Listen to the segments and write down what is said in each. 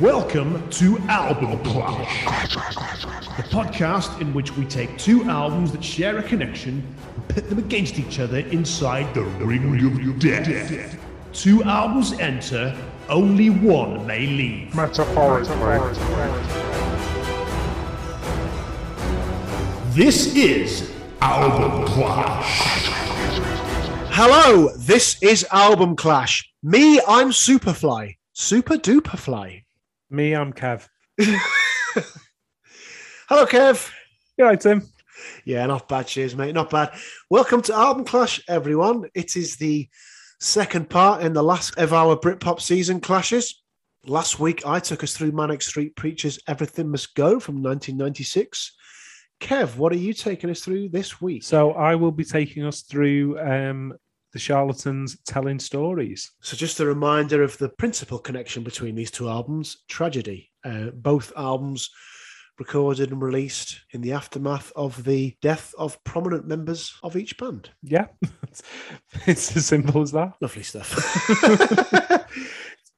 Welcome to Album Clash, the podcast in which we take two albums that share a connection and pit them against each other inside the ring of death. Two albums enter, only one may leave. Metaphorically. This is Album Clash. Hello, this is Album Clash. Me, I'm Superfly. Super duper fly. Me, I'm Kev. Hello, Kev. You right, Tim? Yeah, not bad. Cheers, mate. Not bad. Welcome to Album Clash, everyone. It is the second part in the last of our Britpop season clashes. Last week, I took us through Manic Street Preachers' Everything Must Go from 1996. Kev, what are you taking us through this week? So I will be taking us through um, the charlatans telling stories. So, just a reminder of the principal connection between these two albums Tragedy. Uh, both albums recorded and released in the aftermath of the death of prominent members of each band. Yeah, it's as simple as that. Lovely stuff.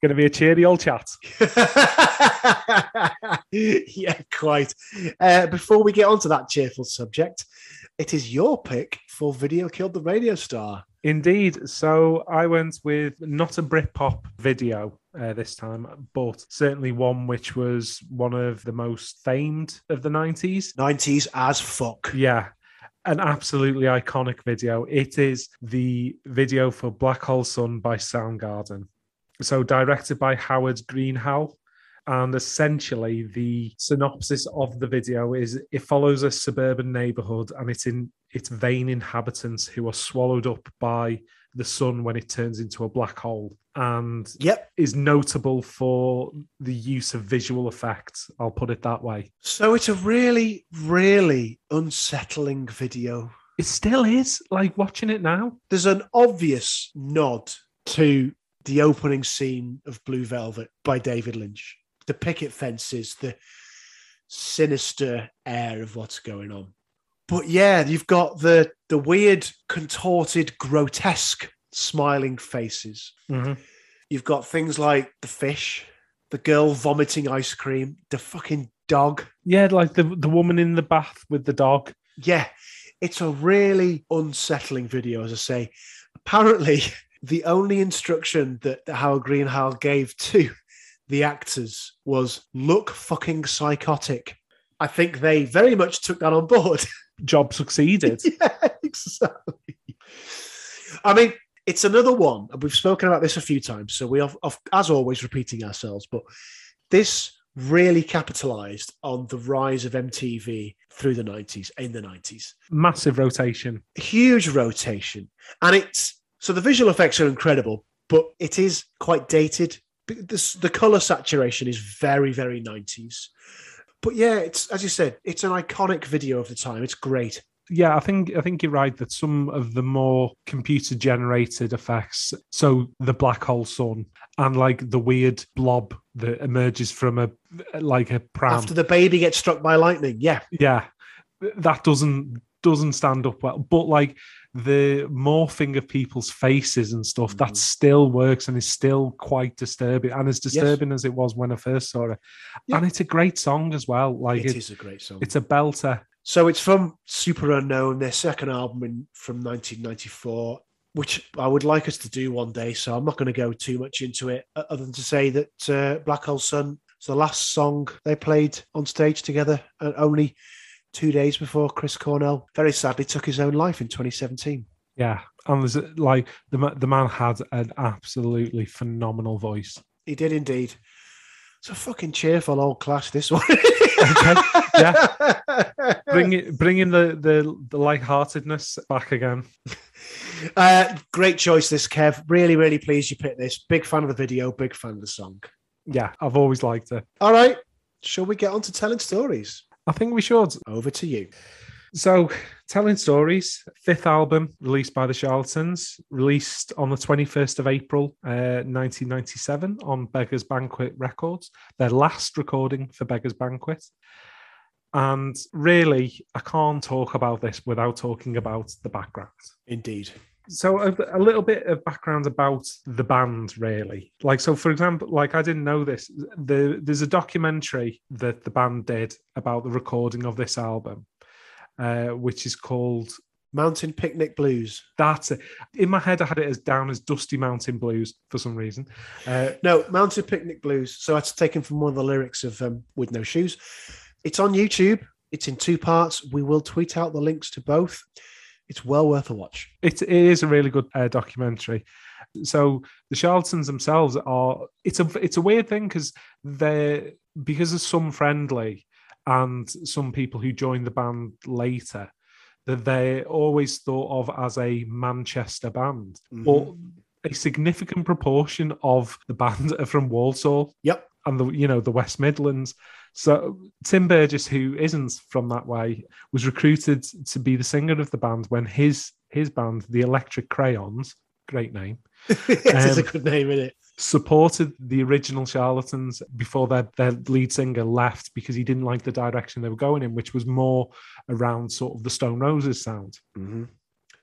It's going to be a cheery old chat. yeah, quite. Uh, before we get onto that cheerful subject, it is your pick for Video Killed the Radio Star. Indeed. So I went with not a Britpop video uh, this time, but certainly one which was one of the most famed of the 90s. 90s as fuck. Yeah. An absolutely iconic video. It is the video for Black Hole Sun by Soundgarden. So, directed by Howard Greenhalgh. And essentially, the synopsis of the video is it follows a suburban neighborhood and it's in its vain inhabitants who are swallowed up by the sun when it turns into a black hole and Yep. is notable for the use of visual effects. I'll put it that way. So it's a really, really unsettling video. It still is like watching it now. There's an obvious nod to the opening scene of Blue Velvet by David Lynch. The picket fences, the sinister air of what's going on. But yeah, you've got the the weird, contorted, grotesque smiling faces. Mm-hmm. You've got things like the fish, the girl vomiting ice cream, the fucking dog. Yeah, like the the woman in the bath with the dog. Yeah, it's a really unsettling video, as I say. Apparently, the only instruction that, that Howard Greenhalgh gave to the actors was look fucking psychotic. I think they very much took that on board. Job succeeded. yeah, exactly. I mean, it's another one, and we've spoken about this a few times, so we are, as always, repeating ourselves, but this really capitalized on the rise of MTV through the 90s, in the 90s. Massive rotation. Huge rotation. And it's so the visual effects are incredible, but it is quite dated. This, the color saturation is very, very 90s. But yeah, it's as you said, it's an iconic video of the time. It's great. Yeah, I think I think you're right that some of the more computer generated effects, so the black hole sun and like the weird blob that emerges from a like a pram. After the baby gets struck by lightning, yeah, yeah, that doesn't doesn't stand up well. But like the morphing of people's faces and stuff, Mhm. that still works and is still quite disturbing and as disturbing as it was when I first saw it. Yeah. And it's a great song as well. Like it it- is a great song. it's a belter. So it's from Superunknown, their second album in, from 1994, which I would like us to do one day. So I'm not going to go too much into it, other than to say that uh, Black Hole Sun is the last song they played on stage together, and only two days before Chris Cornell very sadly took his own life in 2017. Yeah, and there's like the the man had an absolutely phenomenal voice. He did indeed. It's a fucking cheerful old clash, this one. Okay, yeah. Bring it, bring in the the the lightheartedness back again. Uh, great choice, this Kev. Really, really pleased you picked this. Big fan of the video, big fan of the song. Yeah, I've always liked it. All right, shall we get on to telling stories? I think we should. Over to you. So, Telling Stories, fifth album released by the Charlatans, released on the 21st of April, uh, 1997 on Beggars Banquet Records, their last recording for Beggars Banquet. And really, I can't talk about this without talking about the background. Indeed. So a, a, little bit of background about the band, really. Like, so for example, like I didn't know this. The, there's a documentary that the band did about the recording of this album, uh, which is called Mountain Picnic Blues. That's it. In my head, I had it as down as Dusty Mountain Blues for some reason. Uh, no, Mountain Picnic Blues. So that's taken from one of the lyrics of um, With No Shoes. It's on YouTube. It's in two parts. We will tweet out the links to both it's well worth a watch. It, it is a really good uh, documentary. So the Charlatans themselves are it's a it's a weird thing because they're because of some friendly and some people who joined the band later that they're always thought of as a Manchester band. Mm-hmm. But a significant proportion of the band are from Walsall. Yep. And the you know the West Midlands. So Tim Burgess, who isn't from that way, was recruited to be the singer of the band when his his band, the Electric Crayons, great name. it's um, a good name, isn't it? Supported the original Charlatans before their, their lead singer left because he didn't like the direction they were going in, which was more around sort of the Stone Roses sound. Mm-hmm.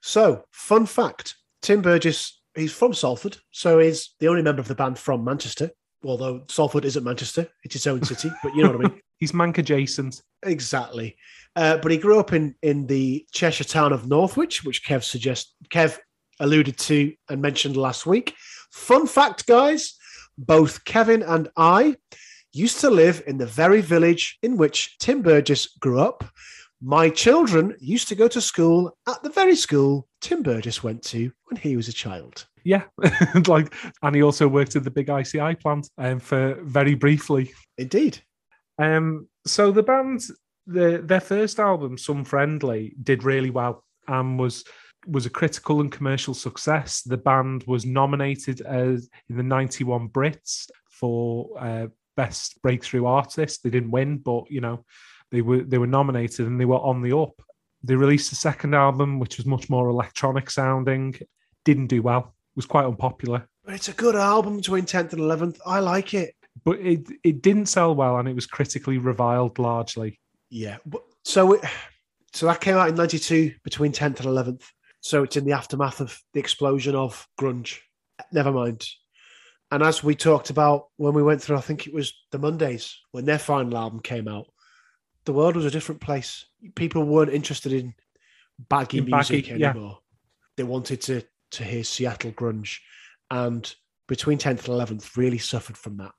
So, fun fact Tim Burgess, he's from Salford, so he's the only member of the band from Manchester although Salford isn't Manchester, it's its own city, but you know what I mean. He's Manc adjacent. Exactly. Uh, but he grew up in in the Cheshire town of Northwich, which Kev suggest Kev alluded to and mentioned last week. Fun fact, guys, both Kevin and I used to live in the very village in which Tim Burgess grew up. My children used to go to school at the very school Tim Burgess went to when he was a child yeah, like, and he also worked at the big ICI plant um, for very briefly. Indeed. Um, so the band, the, their first album, Some Friendly, did really well and was was a critical and commercial success. The band was nominated as in the '91 Brits for uh, best breakthrough artist. They didn't win, but you know they were they were nominated and they were on the up. They released a second album, which was much more electronic sounding. Didn't do well was quite unpopular. But it's a good album between 10th and 11th. I like it. But it it didn't sell well and it was critically reviled largely. Yeah. So it, so that came out in 92 between 10th and 11th. So it's in the aftermath of the explosion of grunge. Never mind. And as we talked about when we went through, I think it was the Mondays when their final album came out, the world was a different place. People weren't interested in baggy in music anymore. Yeah. They wanted to to hear Seattle grunge, and between 10th and 11th really suffered from that.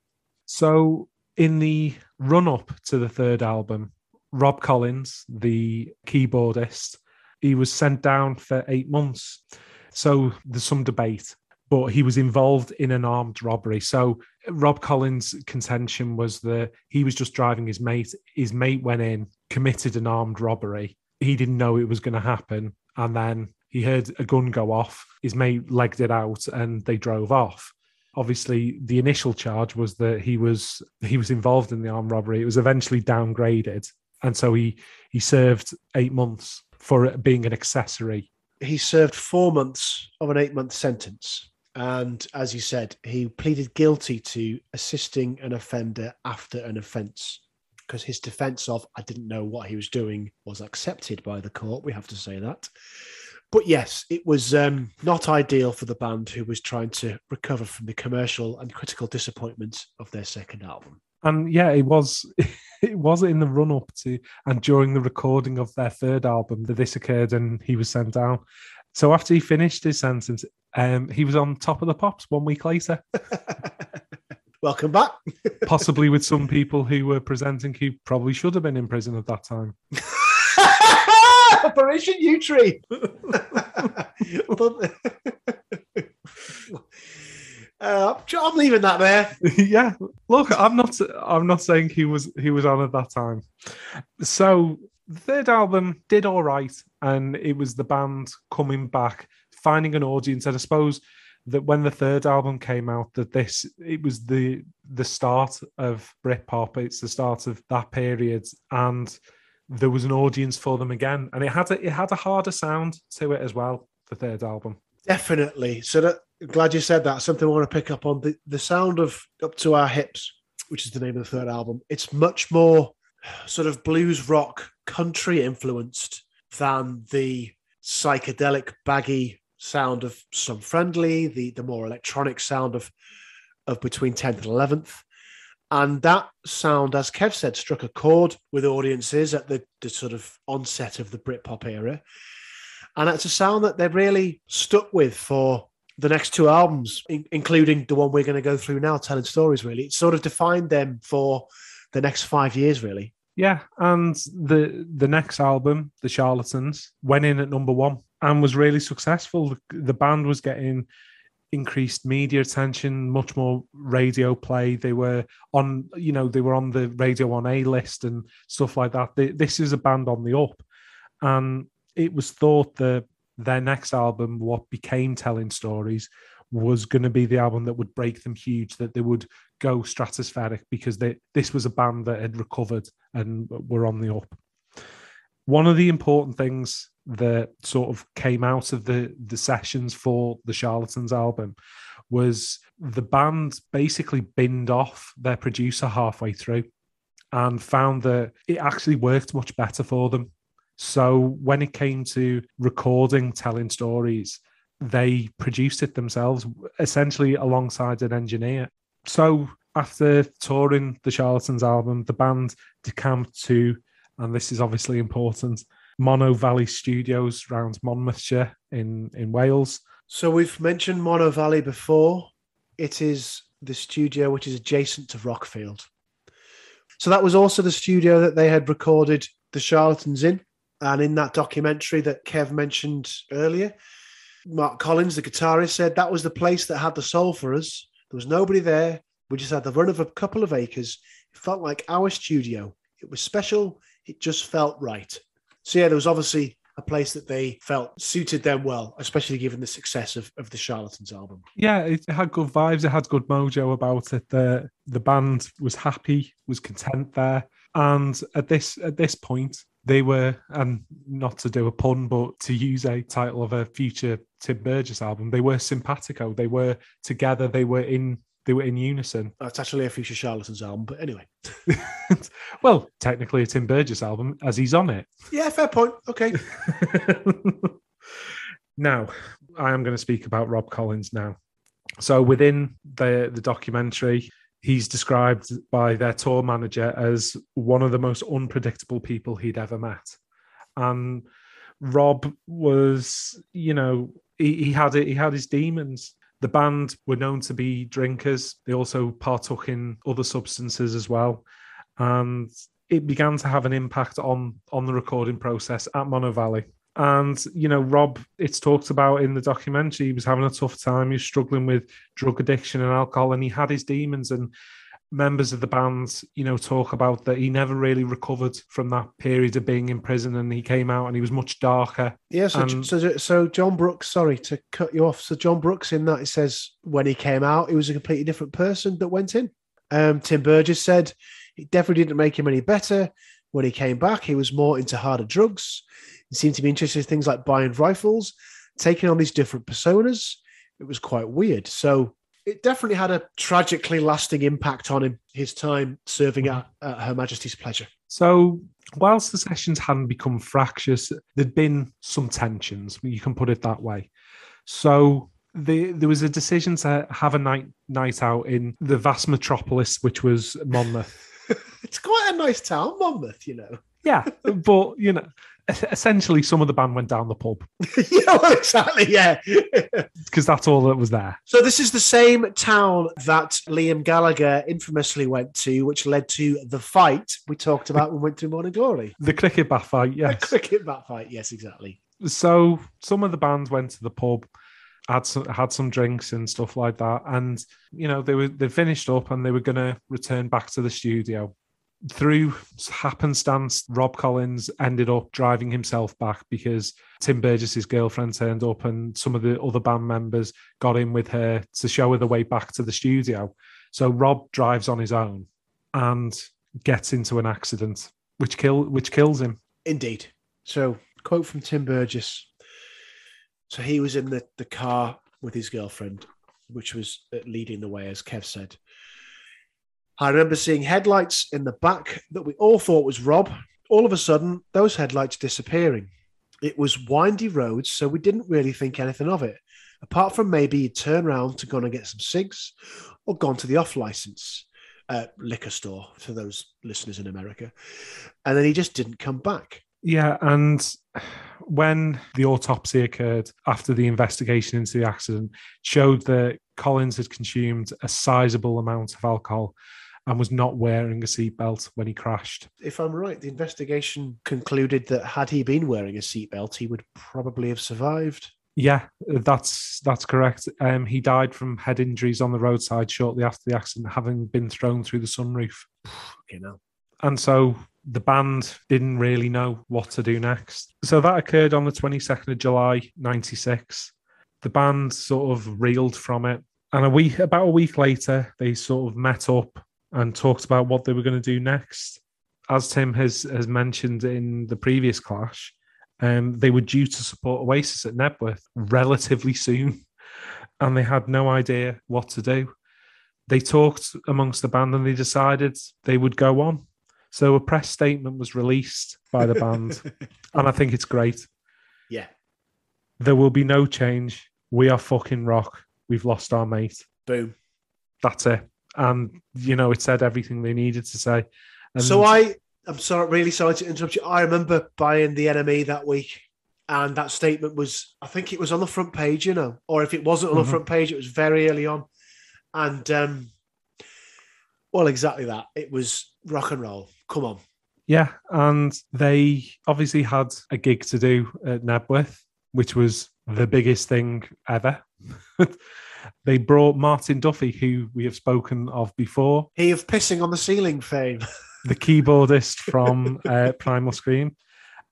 So, in the run up to the third album, Rob Collins, the keyboardist, he was sent down for eight months. So, there's some debate, but he was involved in an armed robbery. So, Rob Collins' contention was that he was just driving his mate. His mate went in, committed an armed robbery. He didn't know it was going to happen. And then he heard a gun go off. His mate legged it out, and they drove off. Obviously, the initial charge was that he was he was involved in the armed robbery. It was eventually downgraded, and so he he served eight months for being an accessory. He served four months of an eight month sentence. And as you said, he pleaded guilty to assisting an offender after an offence because his defence of I didn't know what he was doing was accepted by the court. We have to say that. But yes, it was um, not ideal for the band who was trying to recover from the commercial and critical disappointment of their second album. And yeah, it was it was in the run up to and during the recording of their third album that this occurred and he was sent down. So after he finished his sentence, um, he was on top of the pops one week later. Welcome back. Possibly with some people who were presenting who probably should have been in prison at that time. Operation Yewtree. uh, I'm leaving that there. yeah. Look, I'm not. I'm not saying he was. He was on at that time. So the third album did all right, and it was the band coming back, finding an audience. And I suppose that when the third album came out, that this it was the the start of Britpop. It's the start of that period, and there was an audience for them again, and it had a, it had a harder sound to it as well. The third album, definitely. So that glad you said that. Something I want to pick up on the the sound of "Up to Our Hips," which is the name of the third album. It's much more sort of blues rock country influenced than the psychedelic baggy sound of some friendly, the the more electronic sound of of between 10th and 11th. And that sound, as Kev said, struck a chord with audiences at the, the sort of onset of the Britpop era. And it's a sound that they've really stuck with for the next two albums, in- including the one we're going to go through now, telling stories. Really, it sort of defined them for the next five years. Really, Yeah, and the the next album, The Charlatans, went in at number one and was really successful. The, the band was getting increased media attention, much more radio play. They were on, you know, they were on the Radio One A list and stuff like that. They, this is a band on the up, and it was thought that their next album, what became Telling Stories, was going to be the album that would break them huge. That they would go stratospheric because they, this was a band that had recovered and were on the up. One of the important things that sort of came out of the the sessions for the Charlatans album was the band basically binned off their producer halfway through and found that it actually worked much better for them. So when it came to recording, telling stories, they produced it themselves, essentially alongside an engineer. So after touring the Charlatans album, the band decamped to, and this is obviously important, Monnow Valley Studios around Monmouthshire in, in Wales. So we've mentioned Monnow Valley before. It is the studio which is adjacent to Rockfield. So that was also the studio that they had recorded the Charlatans in. And in that documentary that Kev mentioned earlier, Mark Collins, the guitarist, said that was the place that had the soul for us. There was nobody there. We just had the run of a couple of acres. It felt like our studio. It was special. It just felt right. So yeah, there was obviously a place that they felt suited them well, especially given the success of, of the Charlatans album. Yeah, it had good vibes. It had good mojo about it. The the band was happy, was content there. And at this at this point, they were, and not to do a pun, but to use a title of a future Tim Burgess album, they were simpatico. They were together. They were in. They were in unison. That's actually a future Charlatans album, but anyway. well, technically a Tim Burgess album, as he's on it. Yeah, fair point. Okay. now, I am going to speak about Rob Collins now. So within the the documentary, he's described by their tour manager as one of the most unpredictable people he'd ever met. And Rob was, you know, he, he had it, he had his demons. The band were known to be drinkers. They also partook in other substances as well. And it began to have an impact on on the recording process at Monnow Valley. And you know, Rob, it's talked about in the documentary. He was having a tough time. He was struggling with drug addiction and alcohol, and he had his demons. And members of the band, you know, talk about that he never really recovered from that period of being in prison, and he came out and he was much darker. Yeah, so, Um, so so Jon Brookes, sorry to cut you off. So Jon Brookes in that it says when he came out, he was a completely different person that went in. Um, Tim Burgess said it definitely didn't make him any better. When he came back, he was more into harder drugs. He seemed to be interested in things like buying rifles, taking on these different personas. It was quite weird. So it definitely had a tragically lasting impact on him, his time serving at, at Her Majesty's pleasure. So, whilst the sessions hadn't become fractious, there'd been some tensions. You can put it that way. So, the, there was a decision to have a night night out in the vast metropolis, which was Monmouth. It's quite a nice town, Monmouth, you know. yeah, but you know, essentially, some of the band went down the pub yeah, well, exactly. Yeah. because that's all that was there. so this is the same town that Liam Gallagher infamously went to, which led to the fight we talked about when we went to Morning Glory. The cricket bat fight, yes. cricket bat fight. Yes, exactly. so some of the band went to the pub had some had some drinks and stuff like that and you know they were they finished up and they were going to return back to the studio through happenstance rob collins ended up driving himself back because tim burgess's girlfriend turned up and some of the other band members got in with her to show her the way back to the studio so rob drives on his own and gets into an accident which kill which kills him Indeed. So, quote from Tim Burgess. So he was in the, the car with his girlfriend, which was leading the way, as Kev said. I remember seeing headlights in the back that we all thought was Rob. All of a sudden, those headlights disappearing. It was windy roads, so we didn't really think anything of it, apart from maybe he'd turn around to go and get some cigs or gone to the off license uh, liquor store for those listeners in America. And then he just didn't come back. Yeah, and when the autopsy occurred after the investigation into the accident showed that Collins had consumed a sizable amount of alcohol and was not wearing a seatbelt when he crashed. If I'm right, the investigation concluded that had he been wearing a seatbelt, he would probably have survived. Yeah, that's that's correct. Um, he died from head injuries on the roadside shortly after the accident, having been thrown through the sunroof. You know. And so the band didn't really know what to do next. So that occurred on the 22nd of July, 96. The band sort of reeled from it. And a week about a week later, they sort of met up and talked about what they were going to do next. As Tim has has mentioned in the previous clash, um, they were due to support Oasis at Knebworth relatively soon, and they had no idea what to do. They talked amongst the band and they decided they would go on. So a press statement was released by the band, and I think it's great. Yeah. There will be no change. We are fucking rock. We've lost our mate. Boom. That's it. And you know, it said everything they needed to say. And So I, I'm sorry, really sorry to interrupt you. I remember buying the NME that week, and that statement was, I think it was on the front page, you know, or if it wasn't on Mhm. the front page, it was very early on, and um, well, exactly that. It was rock and roll. Come on, Yeah, and they obviously had a gig to do at Knebworth, which was the biggest thing ever. they brought Martin Duffy, who we have spoken of before, he of pissing on the ceiling fame. the keyboardist from uh, Primal Scream,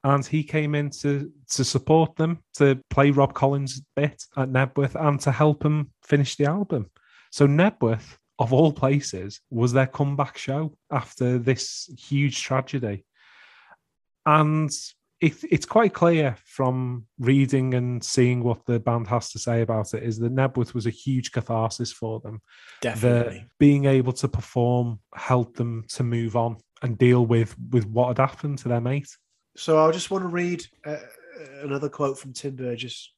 and he came in to to support them to play Rob Collins' bit at Knebworth and to help him finish the album. So Knebworth, of all places, was their comeback show after this huge tragedy, and it, it's quite clear from reading and seeing what the band has to say about it is that Knebworth was a huge catharsis for them Definitely. that being able to perform helped them to move on and deal with with what had happened to their mate. So I just want to read uh, another quote from Tim Burgess.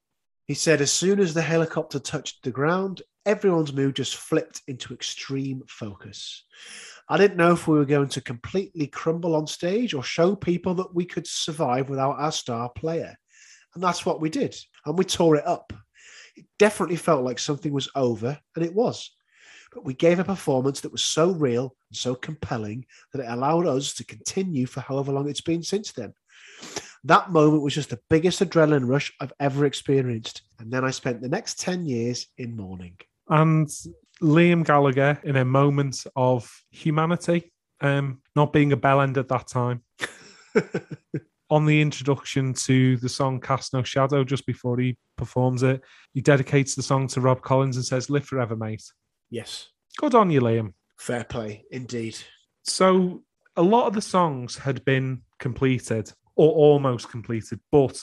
He said, As soon as the helicopter touched the ground, everyone's mood just flipped into extreme focus. I didn't know if we were going to completely crumble on stage or show people that we could survive without our star player. And that's what we did. And we tore it up. It definitely felt like something was over, and it was. But we gave a performance that was so real and so compelling that it allowed us to continue for however long it's been since then. That moment was just the biggest adrenaline rush I've ever experienced. And then I spent the next 10 years in mourning. And Liam Gallagher, in a moment of humanity, um, not being a bellend at that time, on the introduction to the song Cast No Shadow, just before he performs it, he dedicates the song to Rob Collins and says, Live forever, mate. yes, Good on you, Liam. fair play indeed. So a lot of the songs had been completed or almost completed, but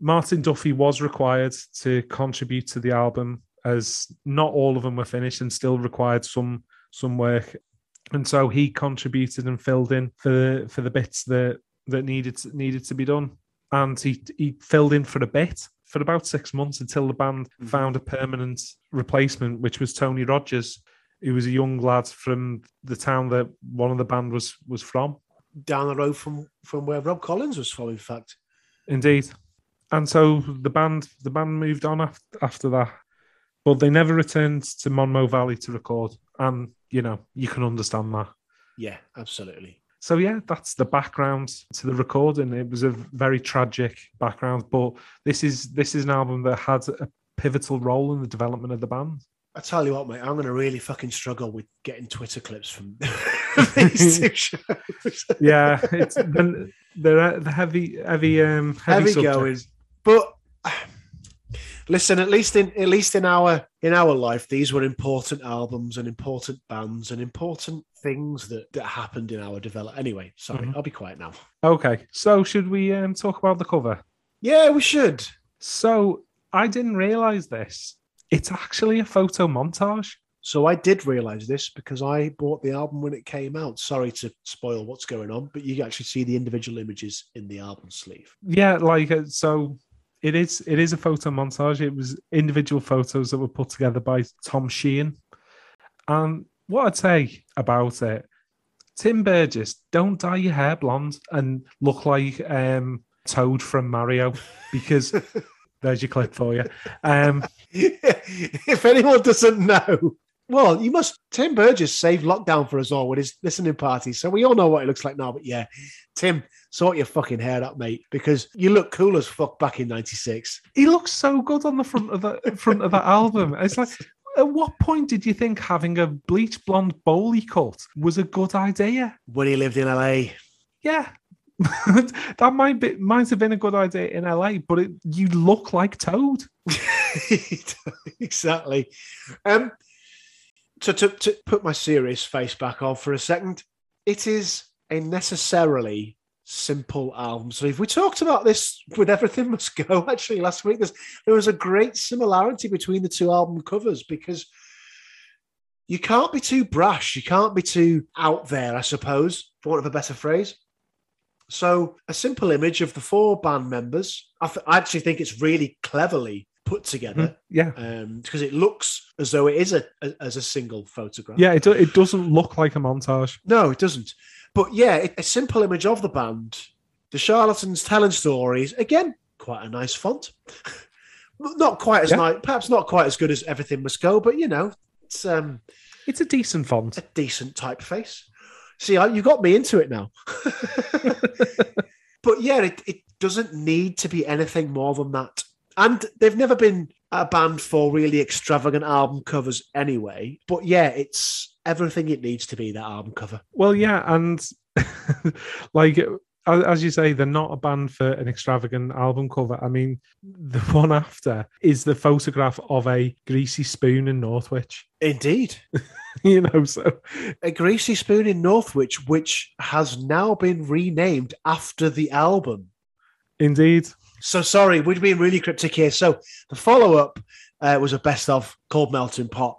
Martin Duffy was required to contribute to the album as not all of them were finished and still required some some work. And so he contributed and filled in for the for the bits that that needed needed to be done. And he he filled in for a bit for about six months until the band Mhm. found a permanent replacement, which was Tony Rogers, who was a young lad from the town that one of the band was was from. Down the road from, from where Rob Collins was from, in fact. Indeed. And so the band the band moved on after, after that. But they never returned to Monnow Valley to record. And you know, you can understand that. Yeah, absolutely. So yeah, that's the background to the recording. It was a very tragic background, but this is this is an album that had a pivotal role in the development of the band. I tell you what, mate, I'm going to really fucking struggle with getting Twitter clips from these two shows. Yeah, it's the, the, the heavy heavy um heavy, heavy going. But listen, at least in at least in our in our life, these were important albums and important bands and important things that that happened in our development. Anyway, sorry, Mhm. I'll be quiet now. Okay, so should we um, talk about the cover? Yeah, we should. So I didn't realize this. It's actually a photo montage. So I did realize this because I bought the album when it came out. Sorry to spoil what's going on, but you actually see the individual images in the album sleeve. Yeah, like uh, so it is it is a photo montage. It was individual photos that were put together by Tom Sheehan. And what I'd say about it, Tim Burgess, don't dye your hair blonde and look like um, Toad from Mario because there's your clip for you. Um, if anyone doesn't know, well, you must. Tim Burgess saved lockdown for us all with his listening party, so we all know what it looks like now. But yeah, Tim, sort your fucking hair up, mate, because you look cool as fuck back in '96. he looks so good on the front of the front of that album. It's like, at what point did you think having a bleach blonde bowley cut was a good idea? When he lived in LA, Yeah. that might be might have been a good idea in LA, but it, you look like Toad. exactly. Um, so to, to put my serious face back on for a second, it is a necessarily simple album. So if we talked about this with Everything Must Go, actually last week, there's, there was a great similarity between the two album covers because you can't be too brash, you can't be too out there, I suppose, for want of a better phrase. So a simple image of the four band members. I, th- I actually think it's really cleverly put together Yeah. um, because it looks as though it is a, a as a single photograph. Yeah, it, do- it doesn't look like a montage. No, it doesn't. But yeah, a simple image of the band, the charlatans telling stories. Again, quite a nice font. not quite as Yeah. nice, perhaps not quite as good as Everything Must Go, but you know, it's um, It's a decent font. a decent typeface. See, I, you got me into it now. but yeah, it, it doesn't need to be anything more than that. And they've never been a band for really extravagant album covers anyway. But yeah, it's everything it needs to be that album cover. Well, yeah, and like as you say, they're not a band for an extravagant album cover. I mean, the one after is the photograph of a greasy spoon in Northwich. Indeed. you know, so A Greasy Spoon in Northwich, which has now been renamed after the album. indeed, So sorry, we're being really cryptic here. So the follow up uh, was a best of called Melting Pot.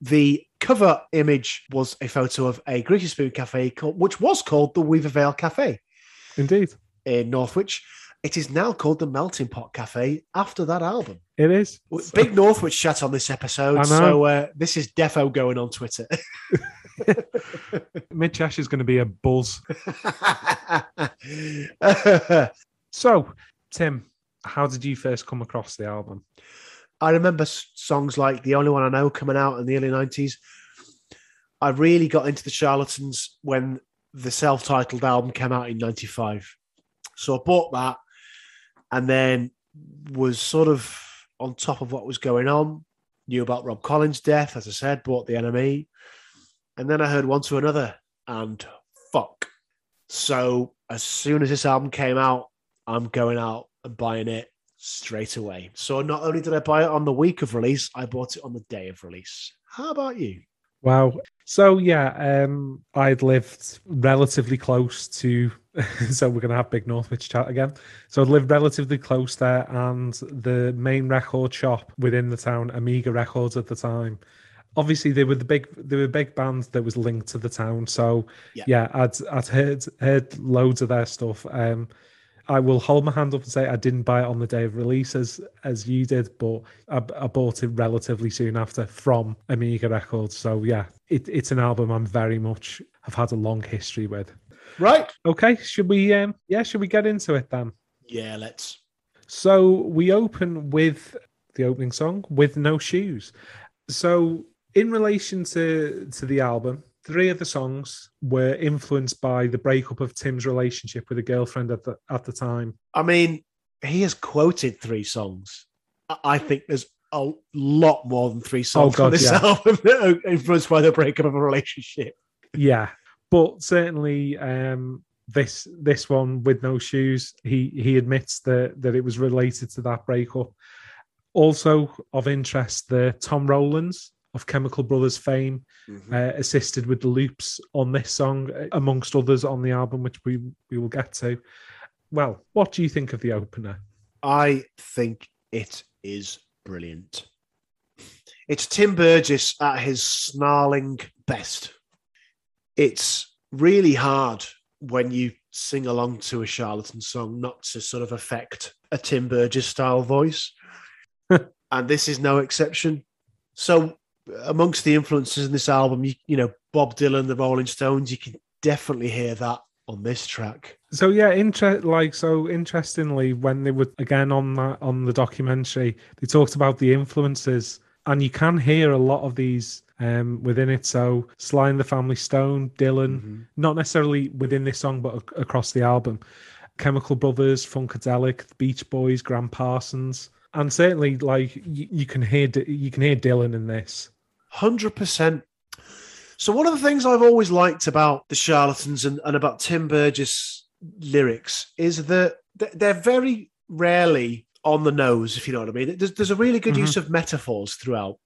The cover image was a photo of a Greasy Spoon cafe, called, which was called the Weaver Vale Cafe indeed, in Northwich. It is now called the Melting Pot Cafe after that album. it is. Big Northwich chat on this episode. I know. So uh, this is defo going on Twitter. Mid is going to be a buzz. So, Tim, how did you first come across the album? I remember songs like The Only One I Know coming out in the early 90s. I really got into the Charlatans when the self titled album came out in 95. So I bought that and then was sort of on top of what was going on. Knew about Rob Collins' death, as I said, bought the NME. And then I heard one to another and fuck. So as soon as this album came out, I'm going out and buying it straight away. So not only did I buy it on the week of release, I bought it on the day of release. How about you? Wow. So yeah, um, I'd lived relatively close to. so we're gonna have big Northwich chat again. So I'd lived relatively close there, and the main record shop within the town, Amiga Records at the time. Obviously, they were the big, they were a big band that was linked to the town. So Yeah. yeah, I'd I'd heard heard loads of their stuff. Um, I will hold my hand up and say I didn't buy it on the day of release as as you did, but I, I bought it relatively soon after from Amiga Records. So yeah, it, it's an album I'm very much have had a long history with. Right. Okay, should we? Um, yeah, should we get into it then? Yeah, let's. So we open with the opening song with no shoes. So in relation to to the album, three of the songs were influenced by the breakup of Tim's relationship with a girlfriend at the at the time. I mean, he has quoted three songs. I- think there's a lot more than three songs God, on this yeah. album influenced by the breakup of a relationship. Yeah, but certainly um, this this one with no shoes, he he admits that that it was related to that breakup. Also of interest, the Tom Rowlands of Chemical Brothers fame uh, assisted with the loops on this song, uh, amongst others on the album, which we we will get to. Well, what do you think of the opener? I think it is brilliant. It's Tim Burgess at his snarling best. It's really hard when you sing along to a charlatan song not to sort of affect a Tim Burgess style voice. and this is no exception. So, amongst the influences in this album, you, you know, Bob Dylan, the Rolling Stones, you can definitely hear that on this track. So yeah, inter- like so interestingly, when they were again on that on the documentary, they talked about the influences, and you can hear a lot of these um, within it. So Sly and the Family Stone, Dylan, Mm-hmm. not necessarily within this song, but ac- across the album. Chemical Brothers, Funkadelic, the Beach Boys, Graham Parsons, and certainly like you, you can hear D- you can hear Dylan in this. Hundred percent. So one of the things I've always liked about the charlatans and, and about Tim Burgess lyrics is that they're very rarely on the nose, if you know what I mean. There's, there's a really good Mhm. use of metaphors throughout,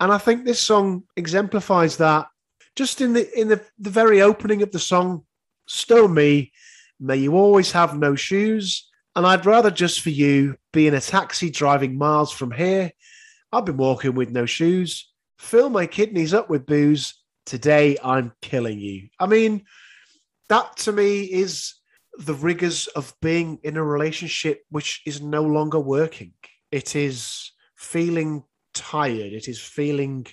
and I think this song exemplifies that. Just in the in the, the very opening of the song, "Stone Me, may you always have no shoes, and I'd rather just for you be in a taxi driving miles from here. I've been walking with no shoes." Fill my kidneys up with booze. Today I'm killing you. I mean, that to me is the rigors of being in a relationship which is no longer working. It is feeling tired. It is feeling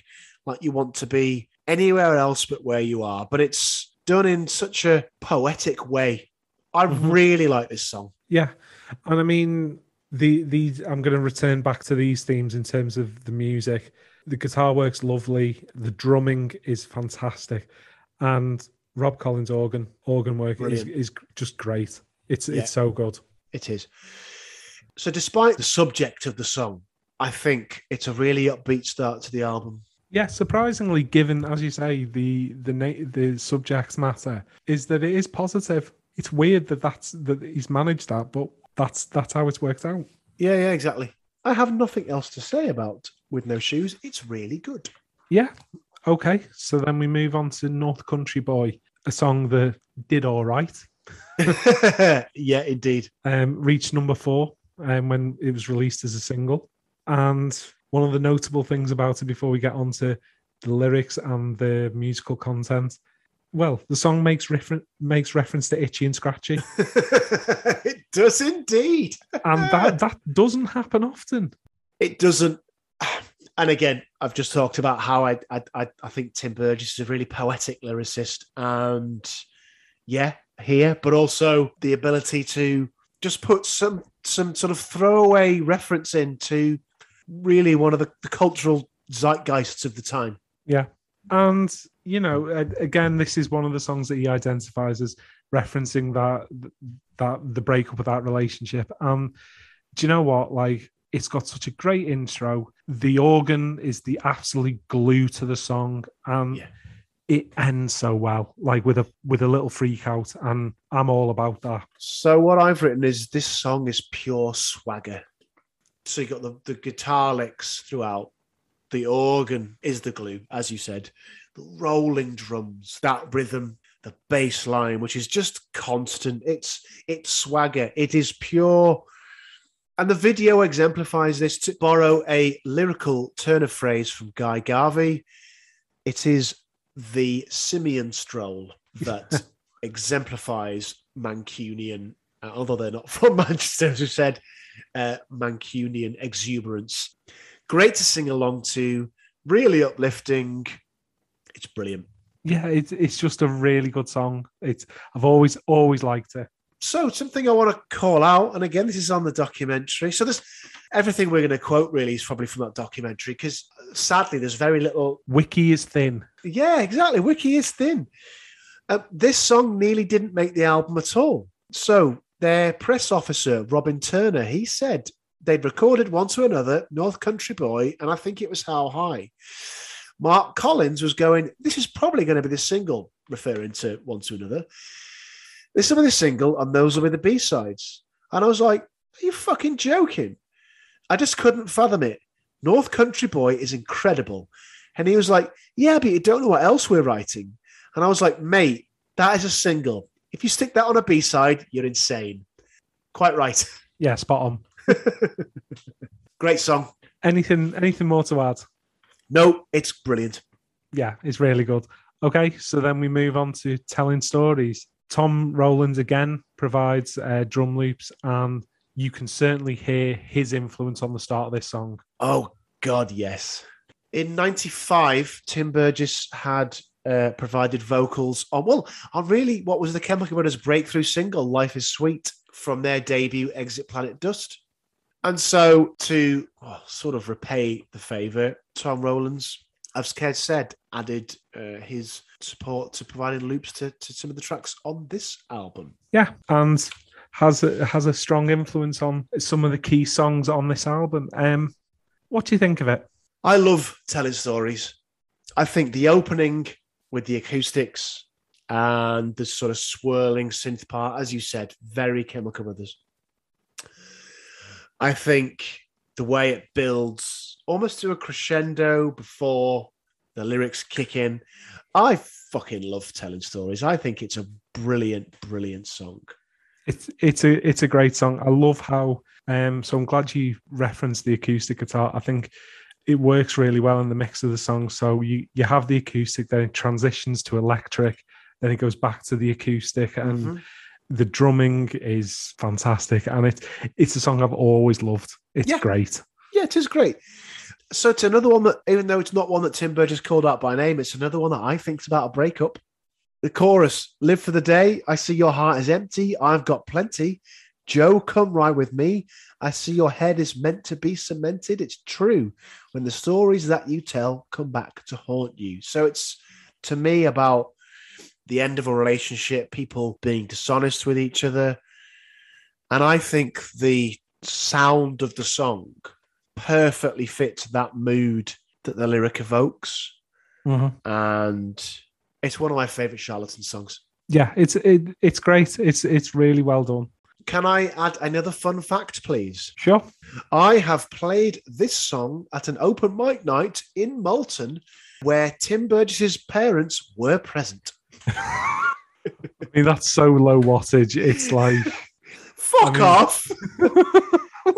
like you want to be anywhere else but where you are. But it's done in such a poetic way. I Mhm. really like this song. Yeah, and I mean the these. I'm going to return back to these themes in terms of the music. The guitar works lovely. The drumming is fantastic, and Rob Collins' organ organ work is, is just great. It's Yeah. it's so good. It is. So, despite the subject of the song, I think it's a really upbeat start to the album. Yeah, surprisingly, given as you say the the na- the subject matter is that it is positive. It's weird that that's that he's managed that, but that's that's how it's worked out. Yeah, yeah, exactly. I have nothing else to say about With No Shoes. It's really good. Yeah. Okay. So then we move on to North Country Boy, a song that did all right. yeah, indeed. Um, reached number four um, when it was released as a single. And one of the notable things about it before we get on to the lyrics and the musical content, well, the song makes refer- makes reference to Itchy and Scratchy. it does indeed. And that, that doesn't happen often. It doesn't. And again, I've just talked about how I I, I, think Tim Burgess is a really poetic lyricist. And yeah, here, but also the ability to just put some some sort of throwaway reference into really one of the, the cultural zeitgeists of the time. Yeah. And, you know, again, this is one of the songs that he identifies as referencing that, that the breakup of that relationship. Um, do you know what? Like, it's got such a great intro. The organ is the absolute glue to the song. And Yeah. it ends so well, like with a with a little freak out. And I'm all about that. So what I've written is this song is pure swagger. So you got the, the guitar licks throughout. The organ is the glue, as you said. The rolling drums, that rhythm, the bass line, which is just constant. It's it's swagger. It is pure. And the video exemplifies this. To borrow a lyrical turn of phrase from Guy Garvey, it is the simian stroll that exemplifies Mancunian, uh, although they're not from Manchester, as we said, uh, Mancunian exuberance. Great to sing along to, really uplifting. It's brilliant. Yeah, it's it's just a really good song. It's I've always always liked it. So, something I want to call out, and again, this is on the documentary. So, this everything we're going to quote really is probably from that documentary because sadly, there's very little Wiki is thin. Yeah, exactly. Wiki is thin. Uh, this song nearly didn't make the album at all. So their press officer, Robin Turner, he said they'd recorded one to another, North Country Boy, and I think it was How High. Mark Collins was going, this is probably going to be the single, referring to one to another. This will be the single, and those will be the B-sides. And I was like, are you fucking joking? I just couldn't fathom it. North Country Boy is incredible. And he was like, Yeah, but you don't know what else we're writing. And I was like, Mate, that is a single. If you stick that on a B side, you're insane. Quite right. Yeah, spot on. Great song. Anything anything more to add? No, it's brilliant. Yeah, it's really good. Okay, so then we move on to telling stories. Tom Rowlands again provides uh, drum loops, and you can certainly hear his influence on the start of this song. Oh God, yes. In '95, Tim Burgess had uh, provided vocals on well, on really what was the Chemical Brothers' breakthrough single, "Life Is Sweet," from their debut "Exit Planet Dust." And so, to well, sort of repay the favor, Tom Rowlands, as Kev said, added uh, his support to providing loops to, to some of the tracks on this album. Yeah, and has a, has a strong influence on some of the key songs on this album. Um, what do you think of it? I love telling stories. I think the opening with the acoustics and the sort of swirling synth part, as you said, very Chemical Brothers. I think the way it builds almost to a crescendo before the lyrics kick in. I fucking love telling stories. I think it's a brilliant, brilliant song. It's it's a it's a great song. I love how um so I'm glad you referenced the acoustic guitar. I think it works really well in the mix of the song. So you you have the acoustic, then it transitions to electric, then it goes back to the acoustic, and Mm-hmm. the drumming is fantastic. And it it's a song I've always loved. It's Yeah. great. Yeah, it is great. So it's another one that, even though it's not one that Tim Burgess called out by name, it's another one that I think's about a breakup. The chorus: "Live for the day. I see your heart is empty. I've got plenty. Joe, come ride with me. I see your head is meant to be cemented. It's true. When the stories that you tell come back to haunt you. So it's to me about the end of a relationship, people being dishonest with each other, and I think the sound of the song perfectly fits that mood that the lyric evokes. Mm-hmm. And it's one of my favorite Charlatan songs. Yeah, it's it, it's great. It's it's really well done. Can I add another fun fact, please? Sure. I have played this song at an open mic night in Malton where Tim Burgess's parents were present. I mean, that's so low wattage. It's like Fuck mean- off.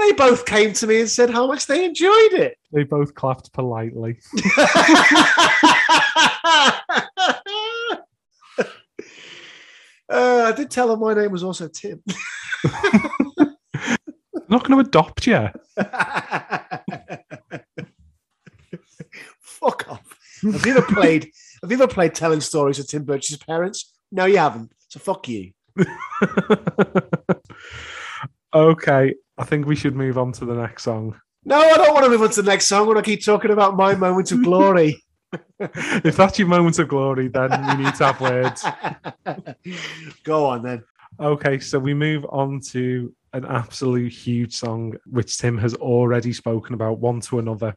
they both came to me and said how much they enjoyed it. they both clapped politely. Uh, I did tell them my name was also Tim. I'm not going to adopt you. Fuck off. Have you ever played? Have you ever played telling stories to Tim Burgess's parents? No, you haven't. So fuck you. okay, I think we should move on to the next song. No, I don't want to move on to the next song. When I keep talking about my moment of glory. If that's your moment of glory, then we need to have words. Go on then. Okay, so we move on to an absolute huge song, which Tim has already spoken about one to another.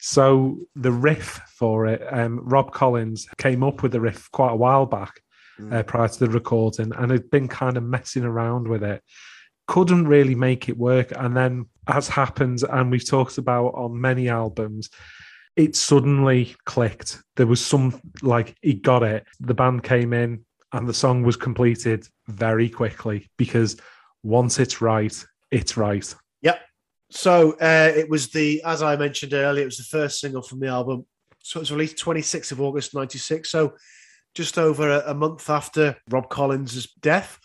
So the riff for it, um, Rob Collins came up with the riff quite a while back uh, prior to the recording and had been kind of messing around with it. Couldn't really make it work. And then, as happens, and we've talked about on many albums, it suddenly clicked. There was some, like, he got it. The band came in and the song was completed very quickly because once it's right, it's right. Yep. So uh, it was the, as I mentioned earlier, it was the first single from the album. So it was released 26th of August 96. So just over a, a month after Rob Collins' death.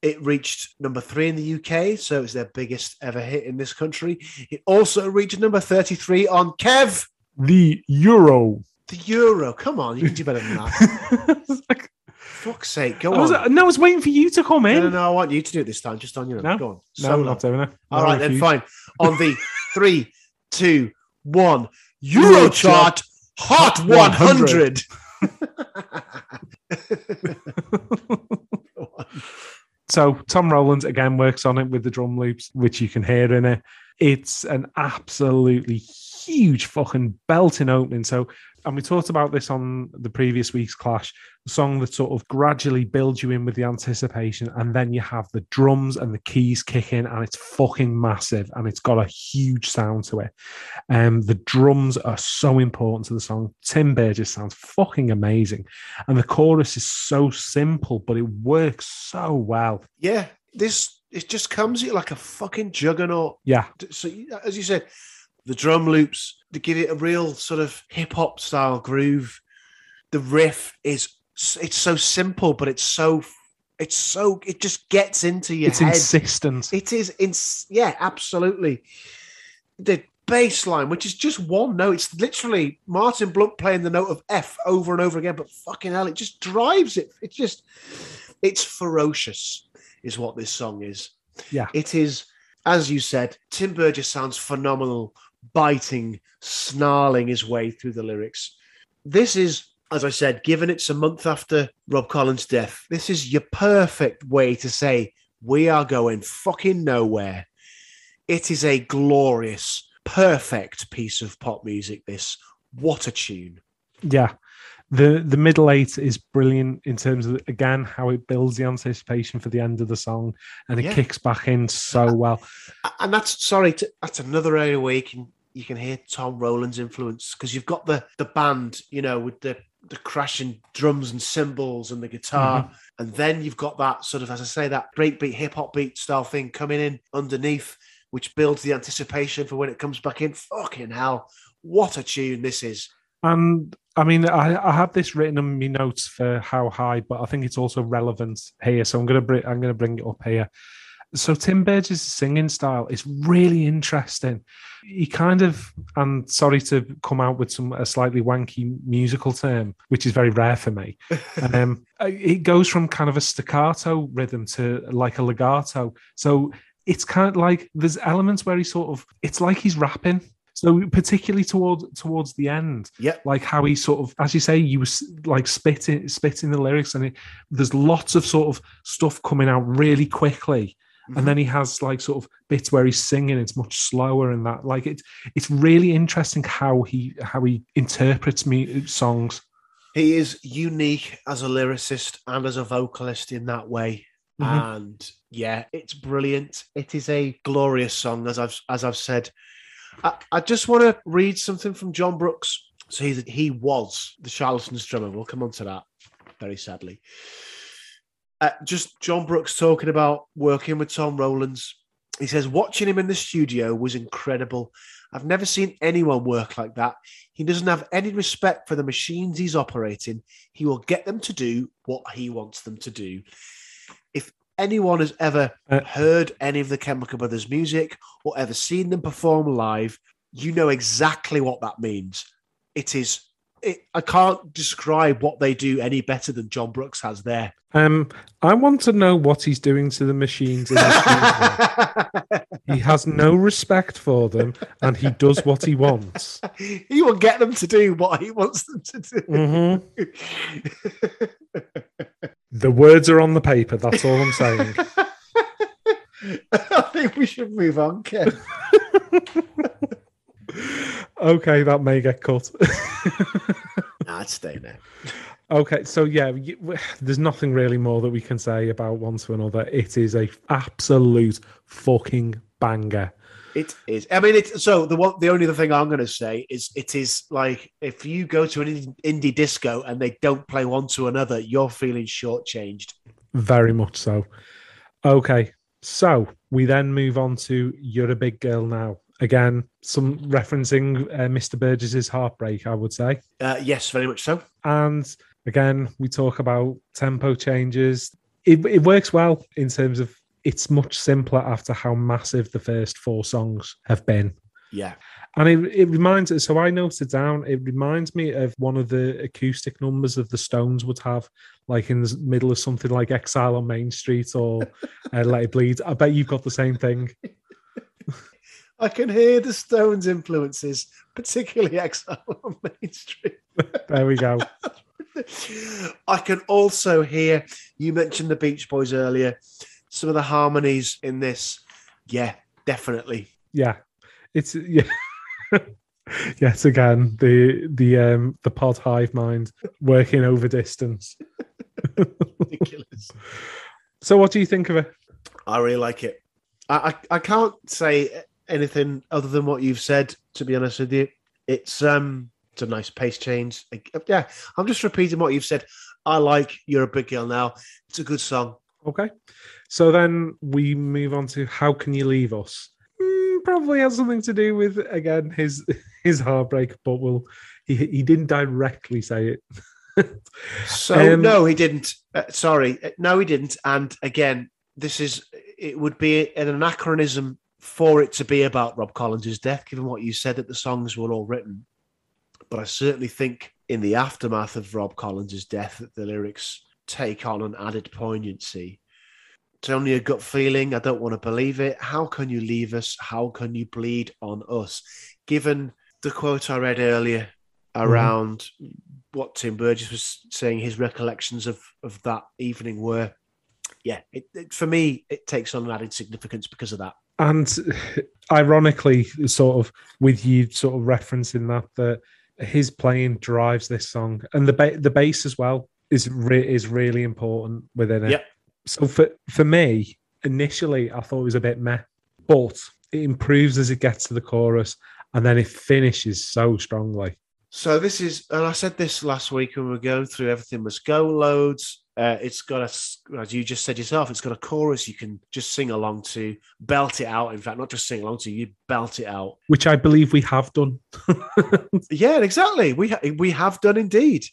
It reached number three in the UK, so it was their biggest ever hit in this country. It also reached number 33 on Kev, The Euro. the Euro. Come on, you can do better than that. Like- Fuck's sake, go I was, on. no, I was waiting for you to come in. No, no, no, I want you to do it this time, just on your own. No. Go on. No, I'm not doing it. All right, then fine. On the three, two, one, Euro chart, Hot 100. So Tom Rowlands again works on it with the drum loops, which you can hear in it. It's an absolutely huge fucking belting opening. So, and we talked about this on the previous week's clash, the song that sort of gradually builds you in with the anticipation, and then you have the drums and the keys kick in, and it's fucking massive, and it's got a huge sound to it. Um, the drums are so important to the song. Tim Burgess sounds fucking amazing, and the chorus is so simple, but it works so well. yeah, this it just comes at you like a fucking juggernaut. Yeah, So, as you said, the drum loops to give it a real sort of hip hop style groove. The riff is it's so simple, but it's so it's so it just gets into your it's head. insistent. It is in yeah, absolutely. The bass line, which is just one note, it's literally Martin Blunt playing the note of F over and over again, but fucking hell, it just drives it. It's just it's ferocious, is what this song is. Yeah. It is, as you said, Tim Burgess sounds phenomenal, biting, snarling his way through the lyrics. This is as I said, given it's a month after Rob Collins' death, this is your perfect way to say we are going fucking nowhere. It is a glorious, perfect piece of pop music. This what a tune! Yeah, the the middle eight is brilliant in terms of again how it builds the anticipation for the end of the song, and it Yeah. kicks back in so well. And that's sorry, that's another area where you can you can hear Tom Rowlands' influence because you've got the the band, you know, with the the crashing drums and cymbals and the guitar, mm-hmm. and then you've got that sort of, as I say, that breakbeat hip hop beat style thing coming in underneath, which builds the anticipation for when it comes back in. Fucking hell, what a tune this is! And I mean, I, I have this written in my notes for how high, but I think it's also relevant here. So I'm gonna bring I'm gonna bring it up here. So Tim Burgess' singing style is really interesting. He kind of, and sorry to come out with some a slightly wanky musical term, which is very rare for me. um, it goes from kind of a staccato rhythm to like a legato. So it's kind of like there's elements where he sort of it's like he's rapping. So particularly towards towards the end, yeah, like how he sort of, as you say, you was like spitting spitting the lyrics, and it, there's lots of sort of stuff coming out really quickly, Mhm. and then he has like sort of bits where he's singing. It's much slower, and that like it. It's really interesting how he how he interprets me songs. He is unique as a lyricist and as a vocalist in that way. Mhm. And yeah, it's brilliant. It is a glorious song, as I've as I've said. I, I just want to read something from Jon Brookes. So he's, he was the Charlatans drummer. We'll come on to that very sadly. Uh, just Jon Brookes talking about working with Tom Rowlands. He says, watching him in the studio was incredible. I've never seen anyone work like that. He doesn't have any respect for the machines he's operating. He will get them to do what he wants them to do. Anyone has ever Uh, heard any of the Chemical Brothers music or ever seen them perform live, you know exactly what that means. It is. It, I can't describe what they do any better than Jon Brookes has there. Um, I want to know what he's doing to the machines in he has no respect for them, and he does what he wants. he will get them to do what he wants them to do. Mhm. The words are on the paper. That's all I'm saying. I think we should move on, Ken. okay, that may get cut. nah, I'd stay there. okay, so yeah, there's nothing really more that we can say about one to another. It is a absolute fucking banger. It is. I mean, it's so the one. The only other thing I'm going to say is it is like if you go to an indie- indie disco and they don't play one to another, you're feeling shortchanged. Very much so. Okay, so we then move on to "You're a Big Girl Now." Again, some referencing uh, Mr. Burgess's heartbreak, I would say. Uh, yes, very much so. And again, we talk about tempo changes. It, it works well in terms of it's much simpler after how massive the first four songs have been. Yeah. And it, it reminds us, so I noted down, it reminds me of one of the acoustic numbers of the Stones would have, like in the middle of something like Exile on Main Street or uh, Let It Bleed. I bet you've got the same thing. I can hear the Stones' influences, particularly Exile on Main Street. There we go. I can also hear you mentioned the Beach Boys earlier. Some of the harmonies in this, yeah, definitely. Yeah. It's, yeah. Yet again, the the um the pod hive mind working over distance. Ridiculous. So, what do you think of it? I really like it. I, I I can't say anything other than what you've said. To be honest with you, it's um it's a nice pace change. Yeah, I'm just repeating what you've said. I like "You're a Big Girl" now. It's a good song. Okay. So then we move on to how can you leave us? Mm, probably has something to do with again his is heartbreak, but will he he didn't directly say it. So Um, no, he didn't. Uh, sorry, Uh, no, he didn't. And again, this is it would be an anachronism for it to be about Rob Collins' death, given what you said that the songs were all written. But I certainly think in the aftermath of Rob Collins' death, that the lyrics take on an added poignancy. It's only a gut feeling. I don't want to believe it. How can you leave us? How can you bleed on us? Given the quote I read earlier mm-hmm. around what Tim Burgess was saying, his recollections of of that evening were, yeah, it, it, for me, it takes on an added significance because of that. And ironically, sort of with you sort of referencing that, that his playing drives this song, and the ba- the bass as well is re- is really important within it. Yep. So for for me, initially, I thought it was a bit meh, but it improves as it gets to the chorus, and then it finishes so strongly. So this is, and I said this last week when we were going through everything must go loads. Uh, it's got a, as you just said yourself, it's got a chorus you can just sing along to, belt it out. In fact, not just sing along to, you belt it out. Which I believe we have done. Yeah, exactly. We ha- we have done indeed.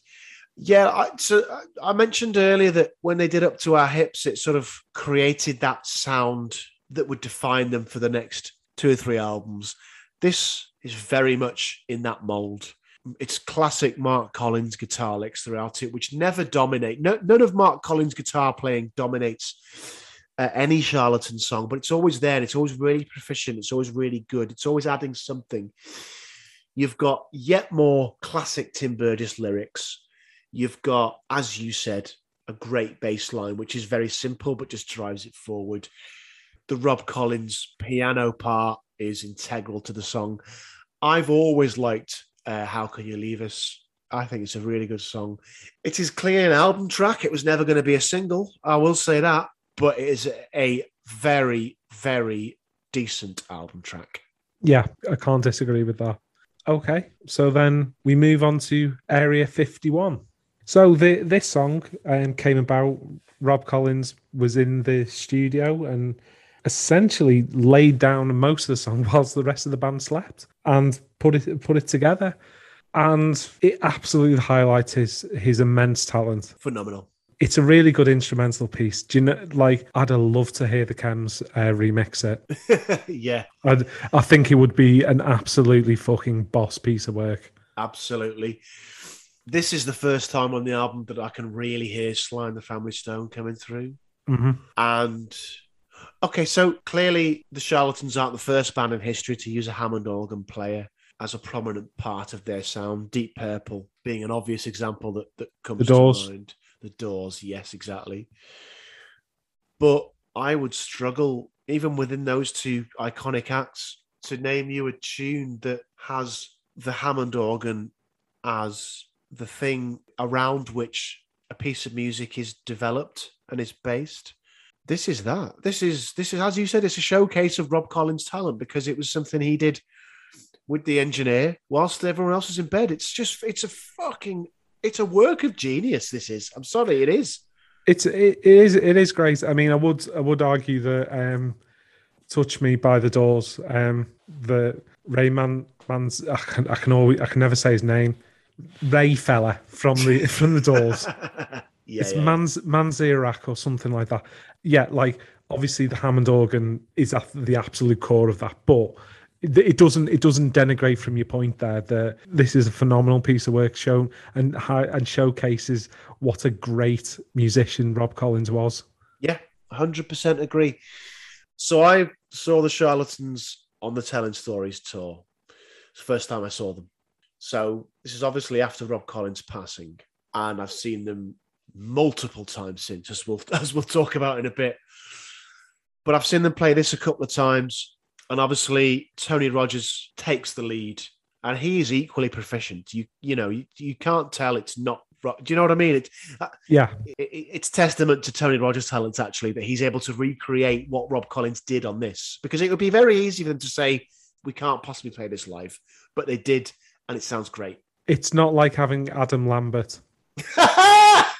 Yeah, I, so I- mentioned earlier that when they did up to our hips, it sort of created that sound that would define them for the next two or three albums. This is very much in that mold. It's classic Mark Collins guitar licks throughout it, which never dominate. No, none of Mark Collins' guitar playing dominates uh, any charlatan song, but it's always there. It's always really proficient. It's always really good. It's always adding something. You've got yet more classic Tim Burgess lyrics. You've got, as you said, a great bass line, which is very simple but just drives it forward. The Rob Collins piano part is integral to the song. I've always liked uh, How Can You Leave Us? I think it's a really good song. It is clearly an album track. It was never going to be a single. I will say that, but it is a very, very decent album track. Yeah, I can't disagree with that. Okay, so then we move on to Area 51. So the this song um, came about. Rob Collins was in the studio and essentially laid down most of the song whilst the rest of the band slept and put it put it together. And it absolutely highlights his his immense talent. Phenomenal. It's a really good instrumental piece. Do you know? Like, I'd love to hear the Chems uh, remix it. yeah, I'd, I think it would be an absolutely fucking boss piece of work. absolutely. This is the first time on the album that I can really hear Sly and the Family Stone coming through. hmm And okay, so clearly the Charlatans aren't the first band in history to use a Hammond organ player as a prominent part of their sound. Deep Purple being an obvious example that, that comes The Doors. to mind. The Doors, yes, exactly. But I would struggle, even within those two iconic acts, to name you a tune that has the Hammond organ as the thing around which a piece of music is developed and is based this is that. This is this is as you said, it's a showcase of Rob Collins' talent because it was something he did with the engineer whilst everyone else is in bed. It's just it's a fucking it's a work of genius. This is. I'm sorry, it is. It's it, is it is great. I mean, I would I would argue that um, "Touch Me" by the Doors, um, the Rayman man's I can I can always I can never say his name, Ray fella from the from the Doors. yeah, it's yeah. Man's Manzarek or something like that. Yeah, like obviously the Hammond organ is at the absolute core of that, but it, doesn't it doesn't denigrate from your point there that this is a phenomenal piece of work shown and and showcases what a great musician Rob Collins was. Yeah, hundred percent agree. So I saw the Charlatans on the Telling Stories tour. It's the first time I saw them. So this is obviously after Rob Collins' passing, and I've seen them multiple times since, as we'll as we'll talk about in a bit. But I've seen them play this a couple of times, and obviously Tony Rogers takes the lead, and he is equally proficient. You you know you, you can't tell it's not. Do you know what I mean? It's uh, Yeah, it- it- it's testament to Tony Rogers' talent actually that he's able to recreate what Rob Collins did on this because it would be very easy for them to say we can't possibly play this live, but they did, and it sounds great. it's not like having Adam Lambert. oh,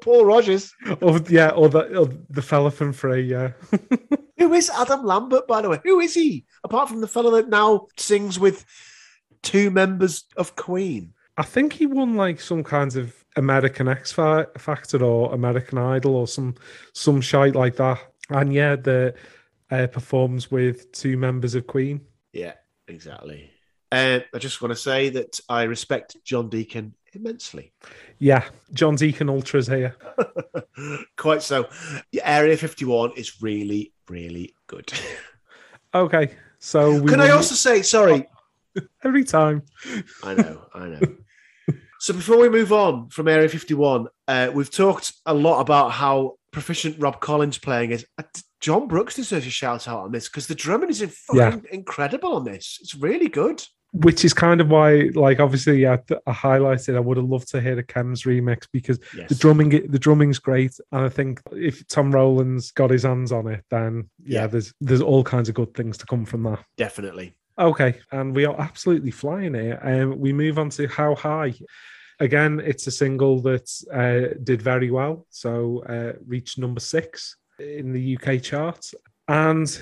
Paul Rodgers. Or yeah, or the or the fella from Free. Yeah, Who is Adam Lambert, by the way? Who is he? Apart from the fellow that now sings with two members of Queen. I think he won like some kinds of American X Factor or American Idol or some some shite like that. And yeah, the uh, performs with two members of Queen. Yeah, exactly. Uh, I just want to say that I respect John Deacon immensely. Yeah, John Deacon Ultras here. Quite so. Area 51 is really, really good. Okay, so can I also say sorry? Every time. I know, I know. so before we move on from Area 51, uh, we've talked a lot about how proficient Rob Collins playing is. Uh, Jon Brookes deserves a shout out on this because the drumming is fucking yeah. incredible on this. It's really good which is kind of why, like, obviously, I, I highlighted. I would have loved to hear the Chems remix because yes. the drumming, the drumming's great, and I think if Tom Rowlands got his hands on it, then yeah, yeah, there's there's all kinds of good things to come from that. Definitely. Okay, and we are absolutely flying here. Um, we move on to How High. Again, it's a single that uh, did very well, so uh, reached number six in the UK charts, and.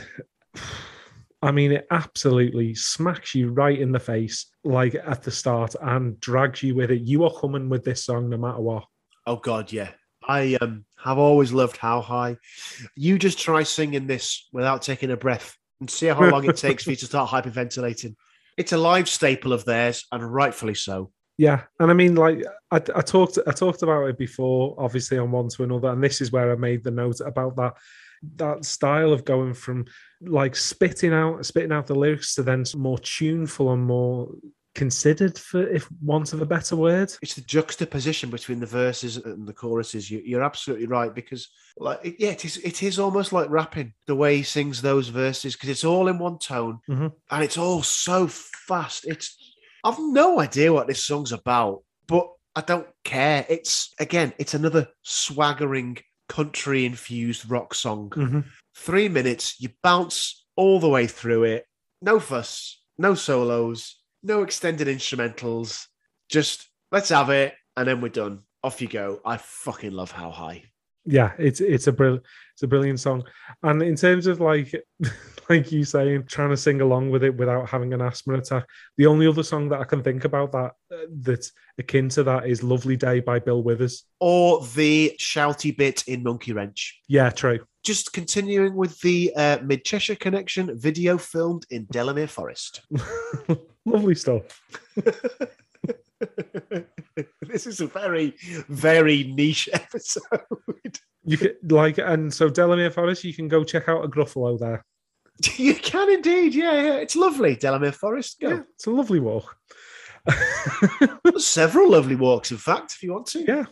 I mean, it absolutely smacks you right in the face, like at the start, and drags you with it. You are coming with this song no matter what. Oh God, yeah. I um, have always loved How High. You just try singing this without taking a breath and see how long it takes for you to start hyperventilating. It's a live staple of theirs, and rightfully so. Yeah, and I mean, like I, I, talked, I talked about it before, obviously on one to another, and this is where I made the note about that that style of going from like spitting out spitting out the lyrics to then more tuneful and more considered for if want of a better word. It's the juxtaposition between the verses and the choruses. You, are absolutely right because like yeah it is it is almost like rapping the way he sings those verses because it's all in one tone mm-hmm. and it's all so fast. It's i've no idea what this song's about but i don't care. It's again it's another swaggering country infused rock song. Mm-hmm. Three minutes, you bounce all the way through it. No fuss, no solos, no extended instrumentals. Just let's have it, and then we're done. Off you go. I fucking love How High. Yeah, it's it's a brilliant it's a brilliant song. And in terms of like like you saying, trying to sing along with it without having an asthma attack. The only other song that I can think about that uh, that's akin to that is "Lovely Day" by Bill Withers, or the shouty bit in Monkey Wrench. Yeah, true. Just continuing with the uh, Mid Cheshire Connection video filmed in Delamere Forest. Lovely stuff. this is a very, very niche episode. You could like, and so Delamere Forest, you can go check out a Gruffalo there. You can indeed, yeah, yeah. It's lovely, Delamere Forest. Go. Yeah, it's a lovely walk. Several lovely walks, in fact, if you want to. Yeah.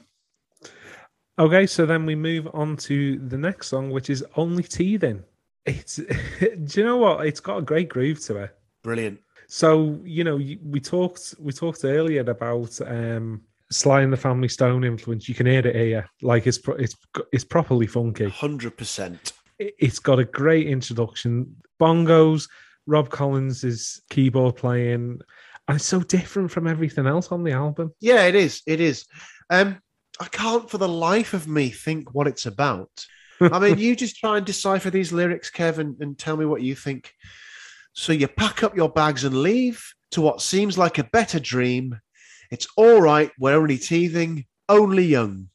Okay, so then we move on to the next song, which is Only Teething. It's, do you know what? It's got a great groove to it. Brilliant. So you know, we talked we talked earlier about um, Sly and the Family Stone influence. You can hear it here, like it's it's it's properly funky. Hundred percent it's got a great introduction. Bongos, Rob Collins' is keyboard playing, and it's so different from everything else on the album. Yeah, it is. It is. Um, I can't for the life of me think what it's about. I mean, you just try and decipher these lyrics, Kevin, and tell me what you think. So you pack up your bags and leave to what seems like a better dream. It's all right, we're only teething, only young.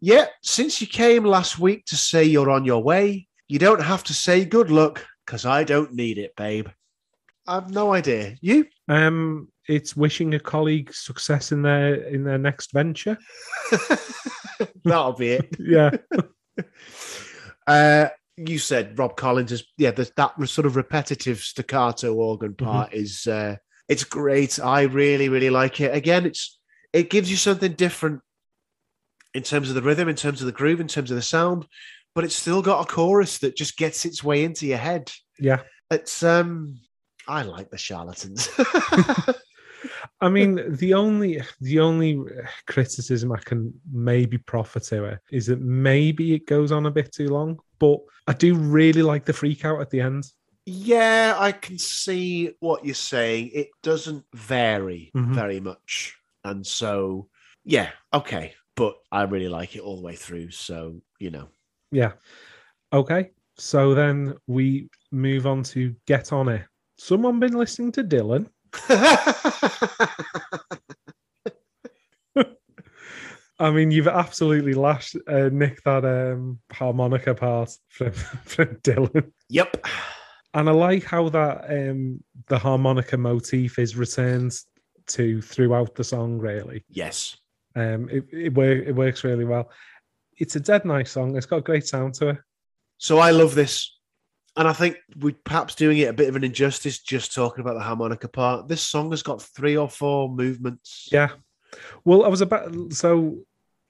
Yet, since you came last week to say you're on your way, you don't have to say good luck because I don't need it, babe. I've no idea. You? Um, it's wishing a colleague success in their in their next venture. That'll be it. yeah. uh, you said Rob Collins is yeah. that sort of repetitive staccato organ mm-hmm. part mm-hmm. is uh, it's great. I really really like it. Again, it's it gives you something different in terms of the rhythm, in terms of the groove, in terms of the sound but it's still got a chorus that just gets its way into your head. Yeah. It's um I like the charlatans. I mean, the only the only criticism I can maybe proffer to it is that maybe it goes on a bit too long, but I do really like the freak out at the end. Yeah, I can see what you're saying. It doesn't vary mm-hmm. very much. And so, yeah, okay. But I really like it all the way through. So, you know, yeah. Okay. So then we move on to Get On It. Someone been listening to Dylan? I mean, you've absolutely lashed uh, Nick that um, harmonica part from, from Dylan. yep. And I like how that um, the harmonica motif is returned to throughout the song. Really, Yes. um, it it, wor- it works really well. It's a dead nice song. It's got a great sound to it. So I love this. And I think we're perhaps doing it a bit of an injustice just talking about the harmonica part. This song has got three or four movements. Yeah. Well, I was about so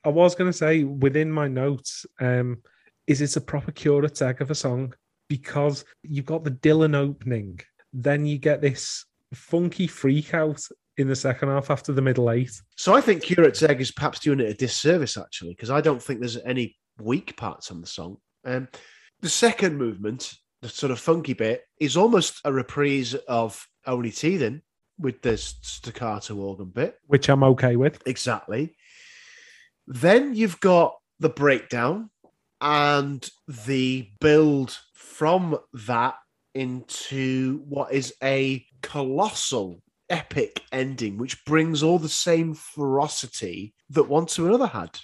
I was going to say within my notes, um, is it a proper curate's egg of a song? Because you've got the Dylan opening, then you get this funky freak out in the second half after the middle eight. So I think Curate's Egg is perhaps doing it a disservice, actually, because I don't think there's any weak parts on the song. Um, the second movement, the sort of funky bit, is almost a reprise of Only Teething with the staccato organ bit. which I'm okay with. Exactly. Then you've got the breakdown and the build from that into what is a colossal epic ending, which brings all the same ferocity that One to Another had.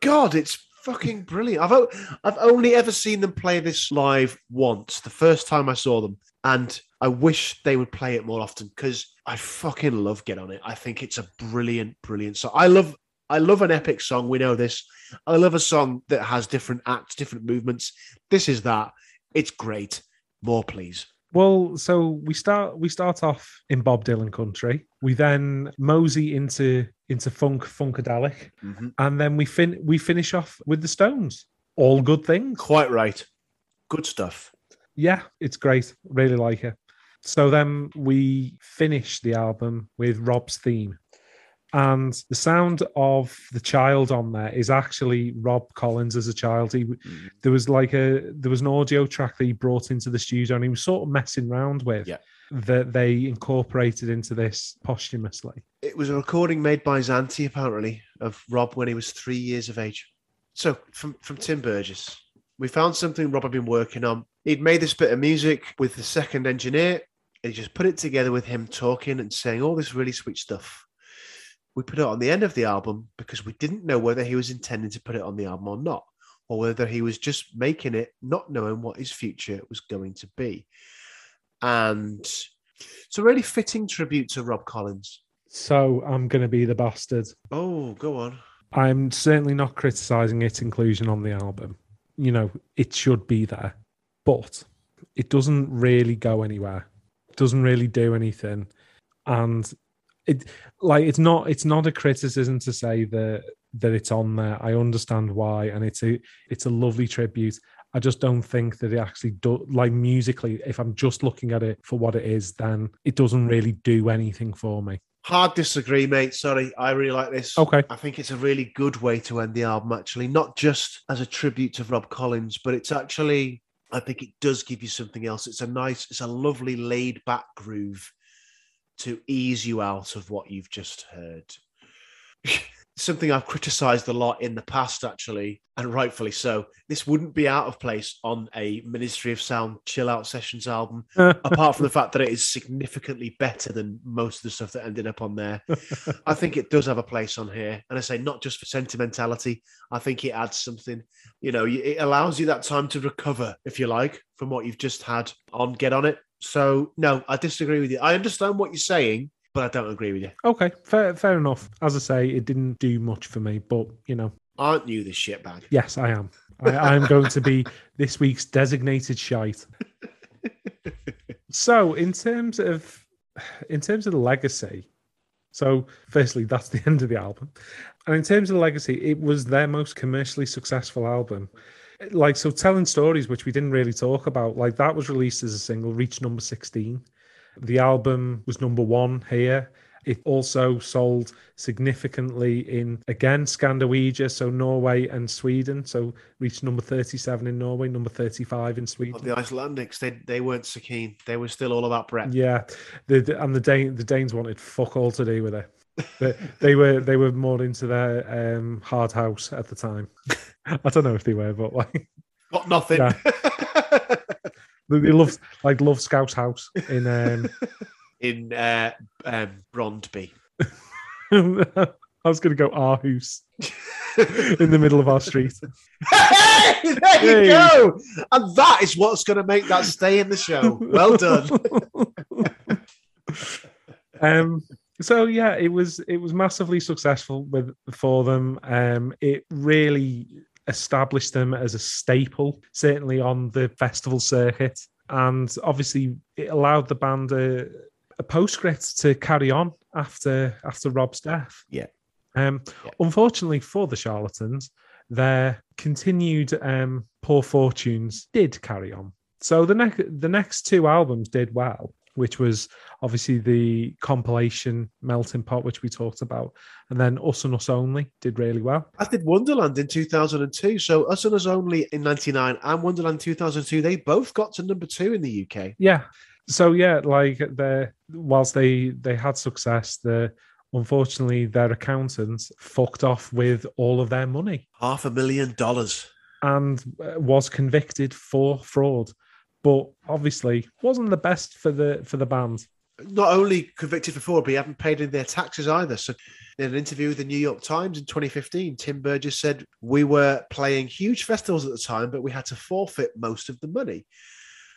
God, it's fucking brilliant. I've o- I've only ever seen them play this live once, the first time I saw them, and I wish they would play it more often because I fucking love Get On It. I think it's a brilliant, brilliant song. I love I love an epic song. We know this. I love a song that has different acts, different movements. This is that. It's great. More, please. Well, so we start we start off in Bob Dylan country. We then mosey into into funk funkadelic, mm-hmm. and then we fin we finish off with the Stones. All good things. Quite right. Good stuff. Yeah, it's great. Really like it. So then we finish the album with Rob's theme. And the sound of the child on there is actually Rob Collins as a child. He mm-hmm. there was like a there was an audio track that he brought into the studio and he was sort of messing around with Yeah. that they incorporated into this posthumously. It was a recording made by Zanti, apparently, of Rob when he was three years of age. So, from, from Tim Burgess, we found something Rob had been working on. He'd made this bit of music with the second engineer. He just put it together with him talking and saying all this really sweet stuff. We put it on the end of the album because we didn't know whether he was intending to put it on the album or not, or whether he was just making it, not knowing what his future was going to be. And it's a really fitting tribute to Rob Collins. So I'm gonna be the bastard. Oh, go on. I'm certainly not criticizing its inclusion on the album. You know, it should be there, but it doesn't really go anywhere. It doesn't really do anything, and it like it's not it's not a criticism to say that that it's on there. I understand why, and it's a it's a lovely tribute. I just don't think that it actually do like musically. If I'm just looking at it for what it is, then it doesn't really do anything for me. Hard disagree, mate. Sorry, I really like this. Okay. I think it's a really good way to end the album, actually, not just as a tribute to Rob Collins, but it's actually, I think it does give you something else. It's a nice, it's a lovely laid back groove to ease you out of what you've just heard. something I've criticized a lot in the past, actually, and rightfully so. This wouldn't be out of place on a Ministry of Sound chill out sessions album, apart from the fact that it is significantly better than most of the stuff that ended up on there. I think it does have a place on here. And I say not just for sentimentality, I think it adds something. You know, it allows you that time to recover, if you like, from what you've just had on Get On It. So, no, I disagree with you. I understand what you're saying, but I don't agree with you. Okay, fair, fair enough. As I say, it didn't do much for me, but you know, Aren't you the shitbag? yes, I am. I, I'm going to be this week's designated shite. So, in terms of in terms of the legacy, so firstly, that's the end of the album, and in terms of the legacy, it was their most commercially successful album. Like so, telling stories, which we didn't really talk about, like that was released as a single, reached number sixteen. The album was number one here. It also sold significantly in again Scandinavia, so Norway and Sweden. So reached number thirty-seven in Norway, number thirty-five in Sweden. The Icelandics, they they weren't so keen. They were still all about Brett. Yeah, the, and the Dane, the Danes wanted fuck all to do with it. They, they were they were more into their um, hard house at the time. I don't know if they were, but like Got nothing. Yeah. They love like love Scouse House in um in uh, um, Brondby. I was gonna go Aarhus in the middle of our street. Hey, there you go. And that is what's going to make that stay in the show. Well done. um so yeah it was it was massively successful with for them um it really established them as a staple certainly on the festival circuit and obviously it allowed the band a, a postscript to carry on after after rob's death Yeah. um Yeah. unfortunately for the charlatans their continued um poor fortunes did carry on so the next the next two albums did well which was obviously the compilation melting pot which we talked about and then us and us only did really well I did Wonderland in 2002. So Us and Us Only in 99 and Wonderland 2002, they both got to number two in the UK. yeah so yeah like the whilst they they had success the unfortunately their accountants fucked off with all of their money Half a million dollars. and uh, was convicted for fraud but obviously wasn't the best for the for the band Not only convicted for fraud, but he hadn't paid in their taxes either. So in an interview with the New York Times in 2015, Tim Burgess said, We were playing huge festivals at the time, but we had to forfeit most of the money.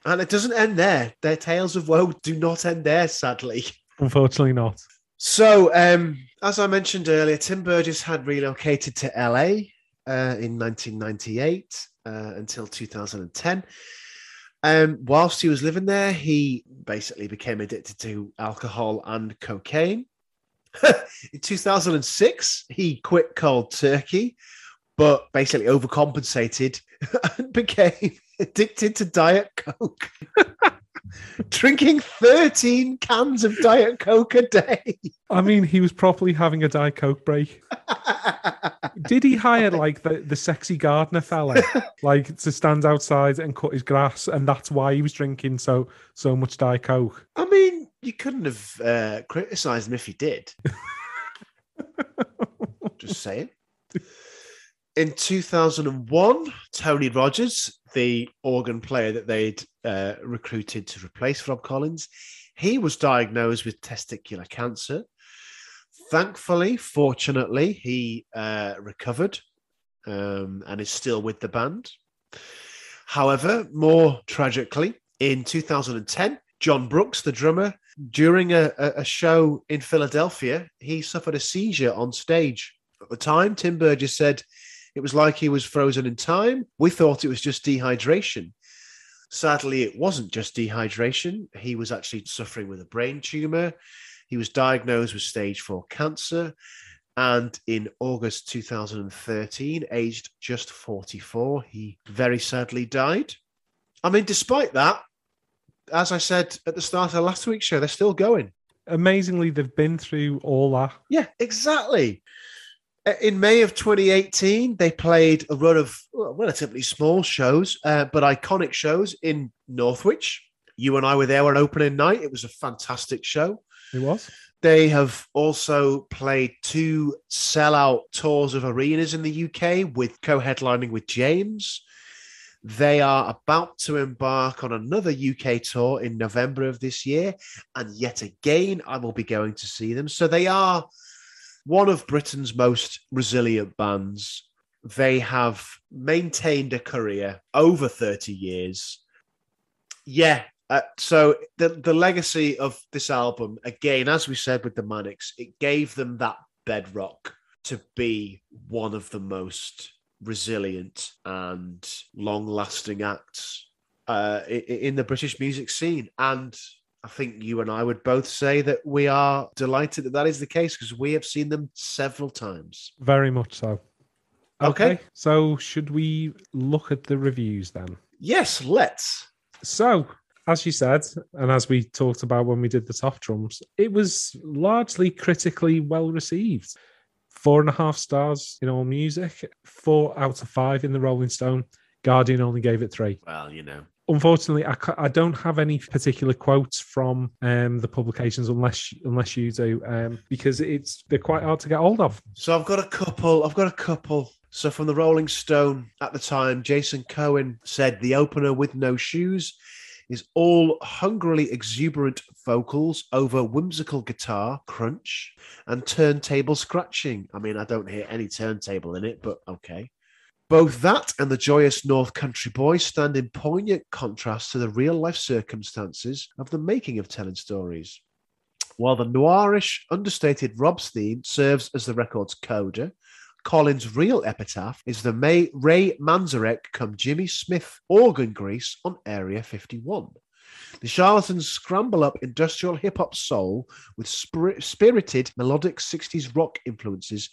And it doesn't end there. Their tales of woe do not end there, sadly. unfortunately not So, um, as I mentioned earlier, Tim Burgess had relocated to LA uh, in 1998 uh, until 2010. Um, whilst he was living there, he basically became addicted to alcohol and cocaine. in 2006, he quit cold turkey, but basically overcompensated and became addicted to Diet Coke. Drinking 13 cans of Diet Coke a day. i mean he was properly having a diet coke break Did he hire like the, the sexy gardener fella, like to stand outside and cut his grass, and that's why he was drinking so so much Diet Coke? I mean, you couldn't have uh, criticised him if he did. Just saying. In 2001, Tony Rogers, the organ player that they'd uh, recruited to replace Rob Collins, he was diagnosed with testicular cancer. Thankfully, fortunately, he uh, recovered um, and is still with the band. However, more tragically, in 2010, Jon Brookes, the drummer, during a, a show in Philadelphia, he suffered a seizure on stage. At the time, Tim Burgess said it was like he was frozen in time. We thought it was just dehydration. Sadly, it wasn't just dehydration. He was actually suffering with a brain tumor. He was diagnosed with stage four cancer. And in August 2013, aged just 44, he very sadly died. I mean, despite that, as I said at the start of last week's show, they're still going. Amazingly, they've been through all that. Yeah, exactly. In May of 2018, they played a run of well, relatively small shows, uh, but iconic shows in Northwich. You and I were there on opening night. It was a fantastic show. It was. They have also played two sellout tours of arenas in the UK with co headlining with James. They are about to embark on another UK tour in November of this year. And yet again, I will be going to see them. So they are one of Britain's most resilient bands. They have maintained a career over 30 years. Yeah. Uh, so the, the legacy of this album, again, as we said with the Manics, it gave them that bedrock to be one of the most resilient and long-lasting acts uh, in the British music scene. And I think you and I would both say that we are delighted that that is the case because we have seen them several times. Very much so. Okay. So, should we look at the reviews then? Yes, let's. So, as you said, and as we talked about when we did the top drums, it was largely critically well received. Four and a half stars in AllMusic, four out of five in the Rolling Stone. Guardian only gave it three. Well, you know. Unfortunately, I, I don't have any particular quotes from um, the publications unless unless you do, um, because it's they're quite hard to get hold of. So I've got a couple. I've got a couple. So from the Rolling Stone at the time, Jason Cohen said the opener with no shoes is all hungrily exuberant vocals over whimsical guitar crunch and turntable scratching. I mean, I don't hear any turntable in it, but okay. Both that and the joyous North Country Boy stand in poignant contrast to the real life circumstances of the making of telling stories. While the noirish, understated Rob's theme serves as the record's coda, Collins' real epitaph is the May, Ray Manzarek come Jimmy Smith organ grease on Area 51. The charlatans scramble up industrial hip hop soul with spir- spirited melodic 60s rock influences,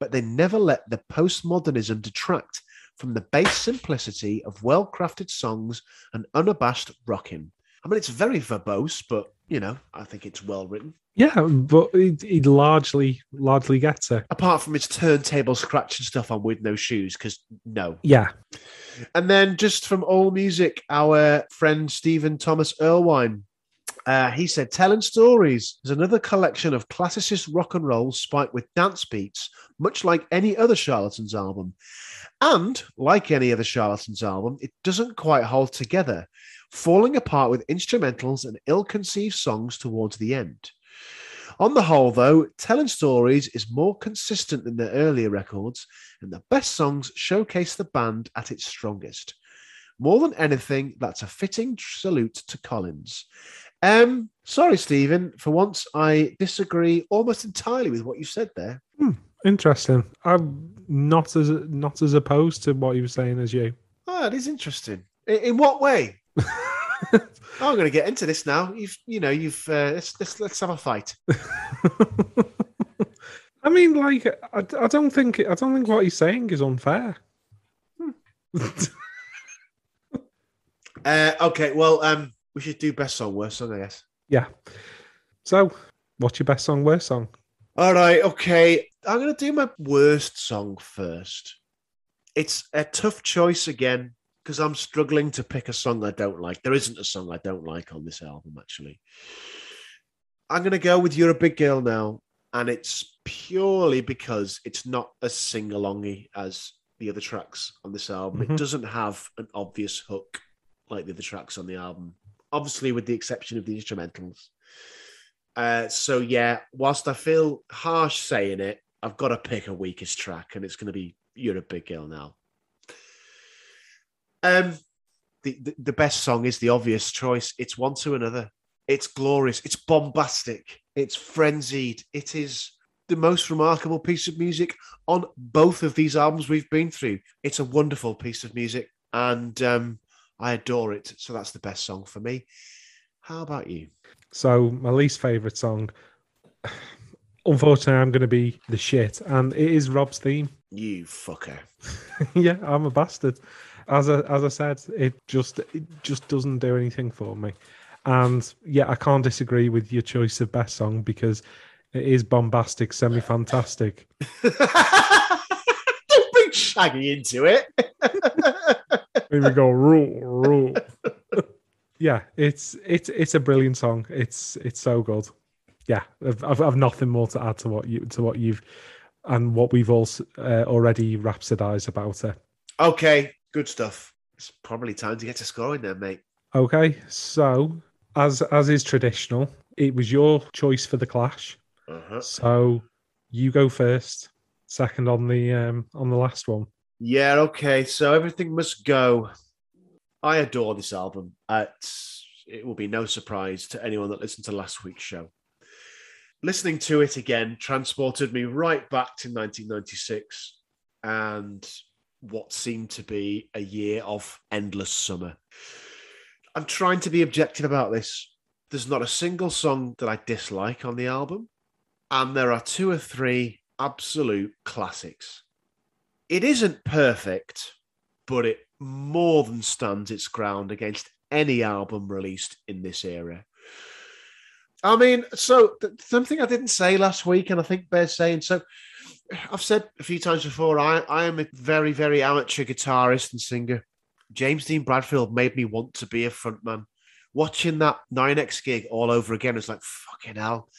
but they never let the postmodernism detract from the base simplicity of well crafted songs and unabashed rocking. I mean, it's very verbose, but you know, I think it's well written. Yeah, but he, largely largely gets it. Apart from his turntable scratching stuff on with no shoes, because no. Yeah, And then just from AllMusic, our friend Stephen Thomas Erlewine. Uh, he said, Telling Stories is another collection of classicist rock and roll spiked with dance beats, much like any other Charlatans album. And like any other Charlatans album, it doesn't quite hold together, falling apart with instrumentals and ill conceived songs towards the end. On the whole, though, Telling Stories is more consistent than the earlier records, and the best songs showcase the band at its strongest. More than anything, that's a fitting salute to Collins. Um, sorry, Stephen. For once, I disagree almost entirely with what you said there. interesting. I'm not as not as opposed to what you were saying as you. Oh, it is interesting. In, in what way? I'm going to get into this now. You've, you know, you've. Uh, let's, let's let's have a fight. I mean, like, I, I don't think I don't think what he's saying is unfair. Uh, okay, well, um, we should do best song, worst song, I guess. yeah. So, what's your best song, worst song? All right, okay. I'm going to do my worst song first. It's a tough choice again because I'm struggling to pick a song I don't like. There isn't a song I don't like on this album, actually. I'm going to go with You're a Big Girl Now, and it's purely because it's not as sing alongy as the other tracks on this album. Mhm. It doesn't have an obvious hook like the other tracks on the album, obviously, with the exception of the instrumentals. Uh, so yeah, whilst I feel harsh saying it, I've got to pick a weakest track, and it's going to be "You're a Big Girl Now." Um, the, the the best song is the obvious choice. It's one to another. It's glorious. It's bombastic. It's frenzied. It is the most remarkable piece of music on both of these albums we've been through. It's a wonderful piece of music, and um, I adore it. So that's the best song for me. How about you? So, my least favorite song. Unfortunately, I'm going to be the shit, and it is Rob's theme. You fucker. yeah, I'm a bastard. As I, as I said, it just it just doesn't do anything for me. And yeah, I can't disagree with your choice of best song because it is bombastic, semi fantastic. Don't bring Shaggy into it. Here we go, rule, rule. yeah, it's it's it's a brilliant song. It's it's so good. Yeah, I've, I've, I've nothing more to add to what you to what you've and what we've all uh, already rhapsodized about it. okay, good stuff. It's probably time to get to scoring then, mate. Okay, so as as is traditional, it was your choice for the clash. Uh-huh. So you go first, second on the um on the last one. Yeah, okay. So everything must go. I adore this album. It will be no surprise to anyone that listened to last week's show. Listening to it again transported me right back to 1996 and what seemed to be a year of endless summer. I'm trying to be objective about this. There's not a single song that I dislike on the album, and there are two or three absolute classics it isn't perfect, but it more than stands its ground against any album released in this era. I mean, so th- something I didn't say last week, and I think Bear's saying so. I've said a few times before, I, I am a very, very amateur guitarist and singer. James Dean Bradfield made me want to be a frontman. Watching that Nynex gig all over again is like, fucking hell.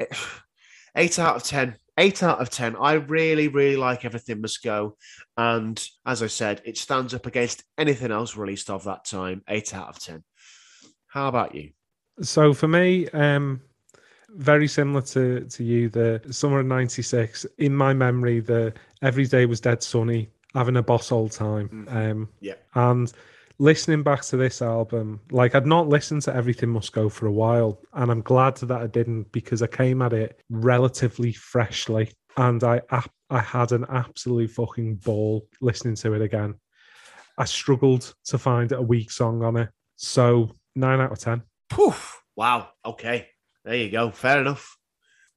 Eh, it- eight out of 10. Eight out of 10. I really, really like Everything Must Go. And as I said, it stands up against anything else released of that time. Eight out of 10. How about you? So for me, um, very similar to to you. The summer of '96. In my memory, the every day was dead sunny, having a boss all time. Mhm. Um, Yeah. and listening back to this album, like I'd not listened to Everything Must Go for a while, and I'm glad that I didn't because I came at it relatively freshly, and I I had an absolute fucking ball listening to it again. I struggled to find a weak song on it, so nine out of ten. Poof. Wow. Okay. There you go. Fair enough.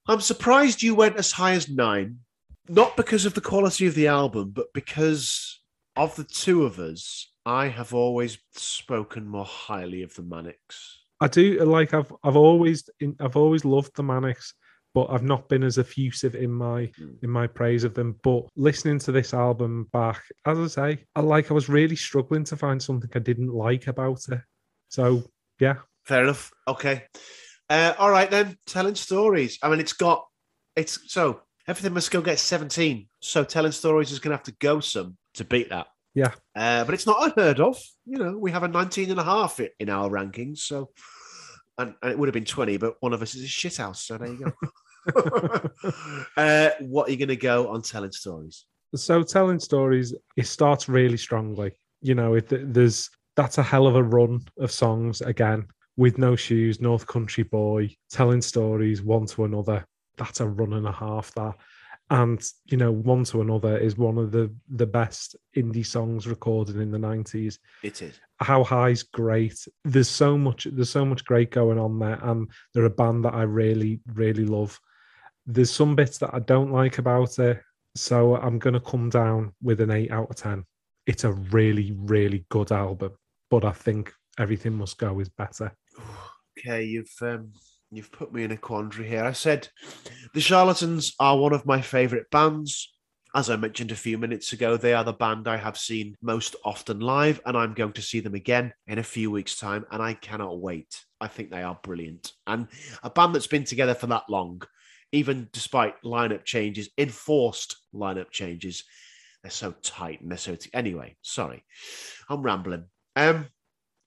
I'm surprised you went as high as nine, not because of the quality of the album, but because of the two of us. I have always spoken more highly of the Manics. I do like I've I've always I've always loved the Manics, but I've not been as effusive in my Mm. in my praise of them. But listening to this album back, as I say, I like I was really struggling to find something I didn't like about it. So yeah, Fair enough. Okay. Uh, all right then. Telling stories. I mean, it's got it's so everything must go get 17. So telling stories is going to have to go some to beat that. Yeah. Uh, but it's not unheard of. You know, we have a 19 and a half in our rankings. So, and, and it would have been 20, but one of us is a shit house. So there you go. uh, what are you going to go on telling stories? so telling stories it starts really strongly. You know, it, there's that's a hell of a run of songs again with no shoes, North Country Boy, telling stories one to another. That's a run and a half. That and you know, one to another is one of the the best indie songs recorded in the nineties. It is. How High's great. There's so much. There's so much great going on there, and they're a band that I really, really love. There's some bits that I don't like about it, so I'm gonna come down with an eight out of ten. It's a really, really good album, but I think Everything Must Go is better. Okay, you've um, you've put me in a quandary here. I said the Charlatans are one of my favourite bands. As I mentioned a few minutes ago, they are the band I have seen most often live, and I'm going to see them again in a few weeks' time, and I cannot wait. I think they are brilliant. And a band that's been together for that long, even despite lineup changes, enforced lineup changes, they're so tight and they're so. T- anyway, sorry, I'm rambling. Um,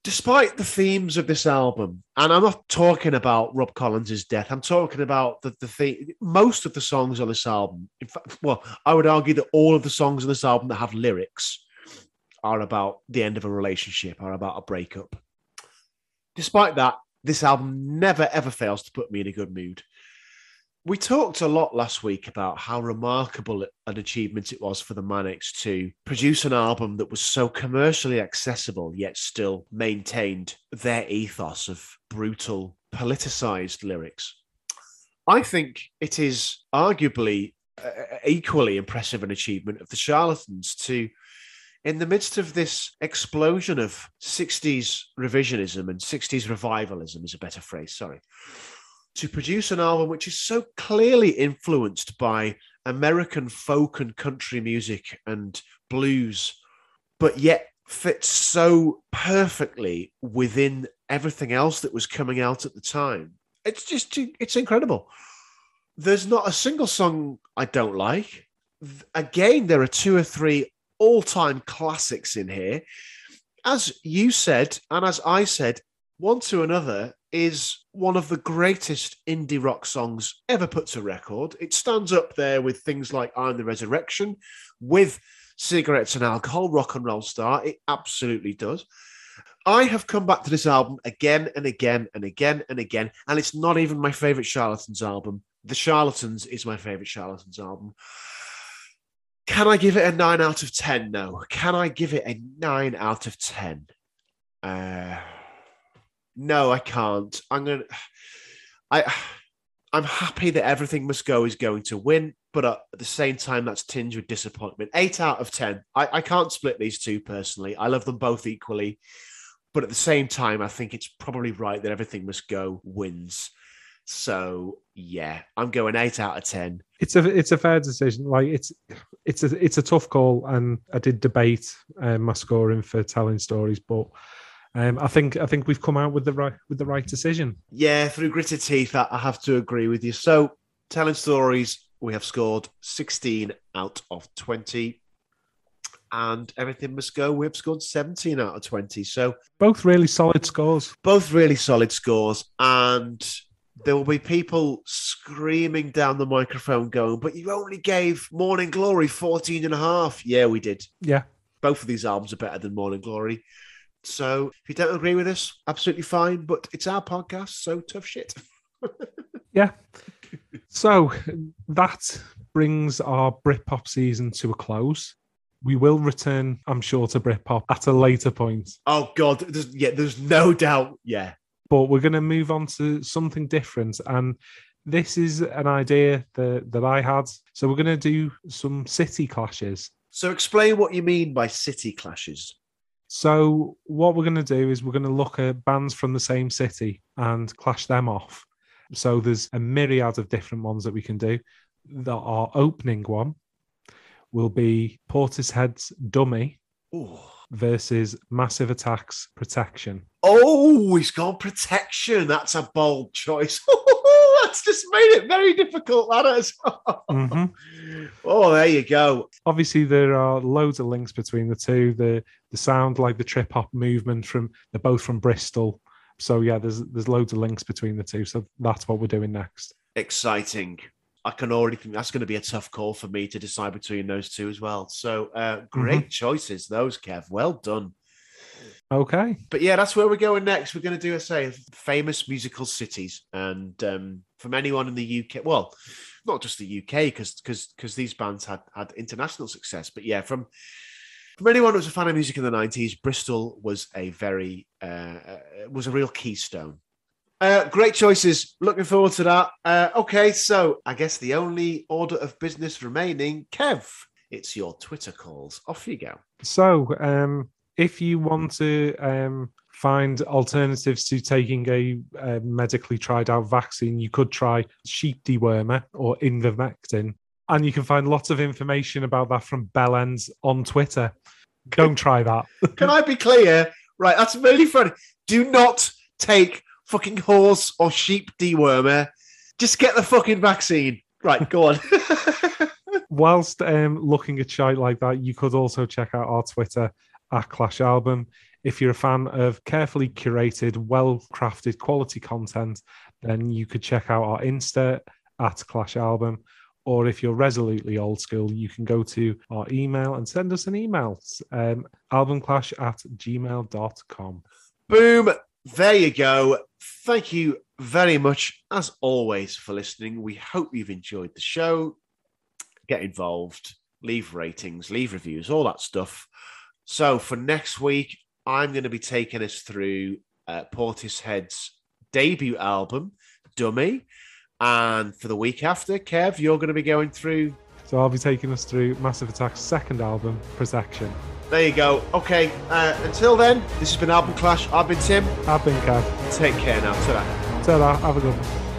despite the themes of this album, and I'm not talking about Rob Collins' death, I'm talking about the, the theme, most of the songs on this album. In fact, well, I would argue that all of the songs on this album that have lyrics are about the end of a relationship, are about a breakup. Despite that, this album never ever fails to put me in a good mood. We talked a lot last week about how remarkable an achievement it was for the Manics to produce an album that was so commercially accessible, yet still maintained their ethos of brutal, politicized lyrics. I think it is arguably uh, equally impressive an achievement of the Charlatans to, in the midst of this explosion of 60s revisionism and 60s revivalism, is a better phrase, sorry to produce an album which is so clearly influenced by American folk and country music and blues, but yet fits so perfectly within everything else that was coming out at the time. It's just, it's incredible. There's not a single song I don't like. Again, there are two or three all time classics in here. As you said, and as I said, one to another is one of the greatest indie rock songs ever put to record. It stands up there with things like I'm the Resurrection, with Cigarettes and Alcohol, Rock and Roll Star. It absolutely does. I have come back to this album again and again and again and again, and it's not even my favorite Charlatans album. The Charlatans is my favorite Charlatans album. Can I give it a nine out of 10? No. Can I give it a nine out of 10? Uh, no, I can't. I'm gonna. I. I'm happy that everything must go is going to win, but at the same time, that's tinged with disappointment. Eight out of ten. I, I can't split these two personally. I love them both equally, but at the same time, I think it's probably right that everything must go wins. So yeah, I'm going eight out of ten. It's a it's a fair decision. Like it's it's a it's a tough call, and I did debate um, my scoring for telling stories, but um, I think I think we've come out with the right with the right decision. Yeah, through gritted teeth, I I have to agree with you. So, telling stories, we have scored 16 out of 20. and Everything Must Go. We've scored 17 out of 20. So Both really solid scores. both really solid scores. And there will be people screaming down the microphone going, but you only gave Morning Glory 14 and a half. Yeah, we did. Yeah. Both of these albums are better than Morning Glory. So if you don't agree with us, absolutely fine. But it's our podcast, so tough shit. Yeah. So that brings our Britpop season to a close. We will return, I'm sure, to Britpop at a later point, Oh God, there's, yeah, there's no doubt. Yeah, but we're going to move on to something different. And this is an idea that, that I had. So we're going to do some city clashes. So explain what you mean by city clashes. So what we're going to do is we're going to look at bands from the same city and clash them off. So there's a myriad of different ones that we can do. The, our opening one will be Portishead's Dummy Ooh. versus Massive Attacks Protection. Oh, he's got protection. That's a bold choice. That's just made it very difficult, that is. Mhm. Oh, there you go. Obviously, there are loads of links between the two. The the sound like the trip hop movement from they're both from Bristol. So yeah, there's there's loads of links between the two. So that's what we're doing next. Exciting. I can already think that's going to be a tough call for me to decide between those two as well. So, uh, great choices, those, Kev. Well done. Okay. But yeah, that's where we're going next. We're going to do a say famous musical cities, and um, from anyone in the UK, well, not just the UK, because because because these bands had had international success. But yeah, from from anyone who was a fan of music in the nineties, Bristol was a very uh, uh, was a real keystone. Uh, great choices. Looking forward to that. Uh, okay, so I guess the only order of business remaining, Kev, it's your Twitter calls. Off you go. So, um, if you want to um, find alternatives to taking a, a medically tried out vaccine, you could try sheep dewormer or Invermectin. And you can find lots of information about that from Bellends on Twitter. Don't try that. Can I be clear? Right, that's really funny. Do not take fucking horse or sheep dewormer. Just get the fucking vaccine. Right, go on. Whilst um, looking at shite like that, you could also check out our Twitter at Clash Album. If you're a fan of carefully curated, well crafted quality content, then you could check out our Insta at Clash Album. Or if you're resolutely old school, you can go to our email and send us an email, um, albumclash at gmail.com. Boom. There you go. Thank you very much, as always, for listening. We hope you've enjoyed the show. Get involved, leave ratings, leave reviews, all that stuff. So for next week, I'm going to be taking us through uh, Portishead's debut album, Dummy. And for the week after, Kev, you're going to be going through. So I'll be taking us through Massive Attack's second album, Protection. There you go. Okay. Uh, until then, this has been Album Clash. I've been Tim. I've been Kev. Take care now. ta Ta-da, have a good one.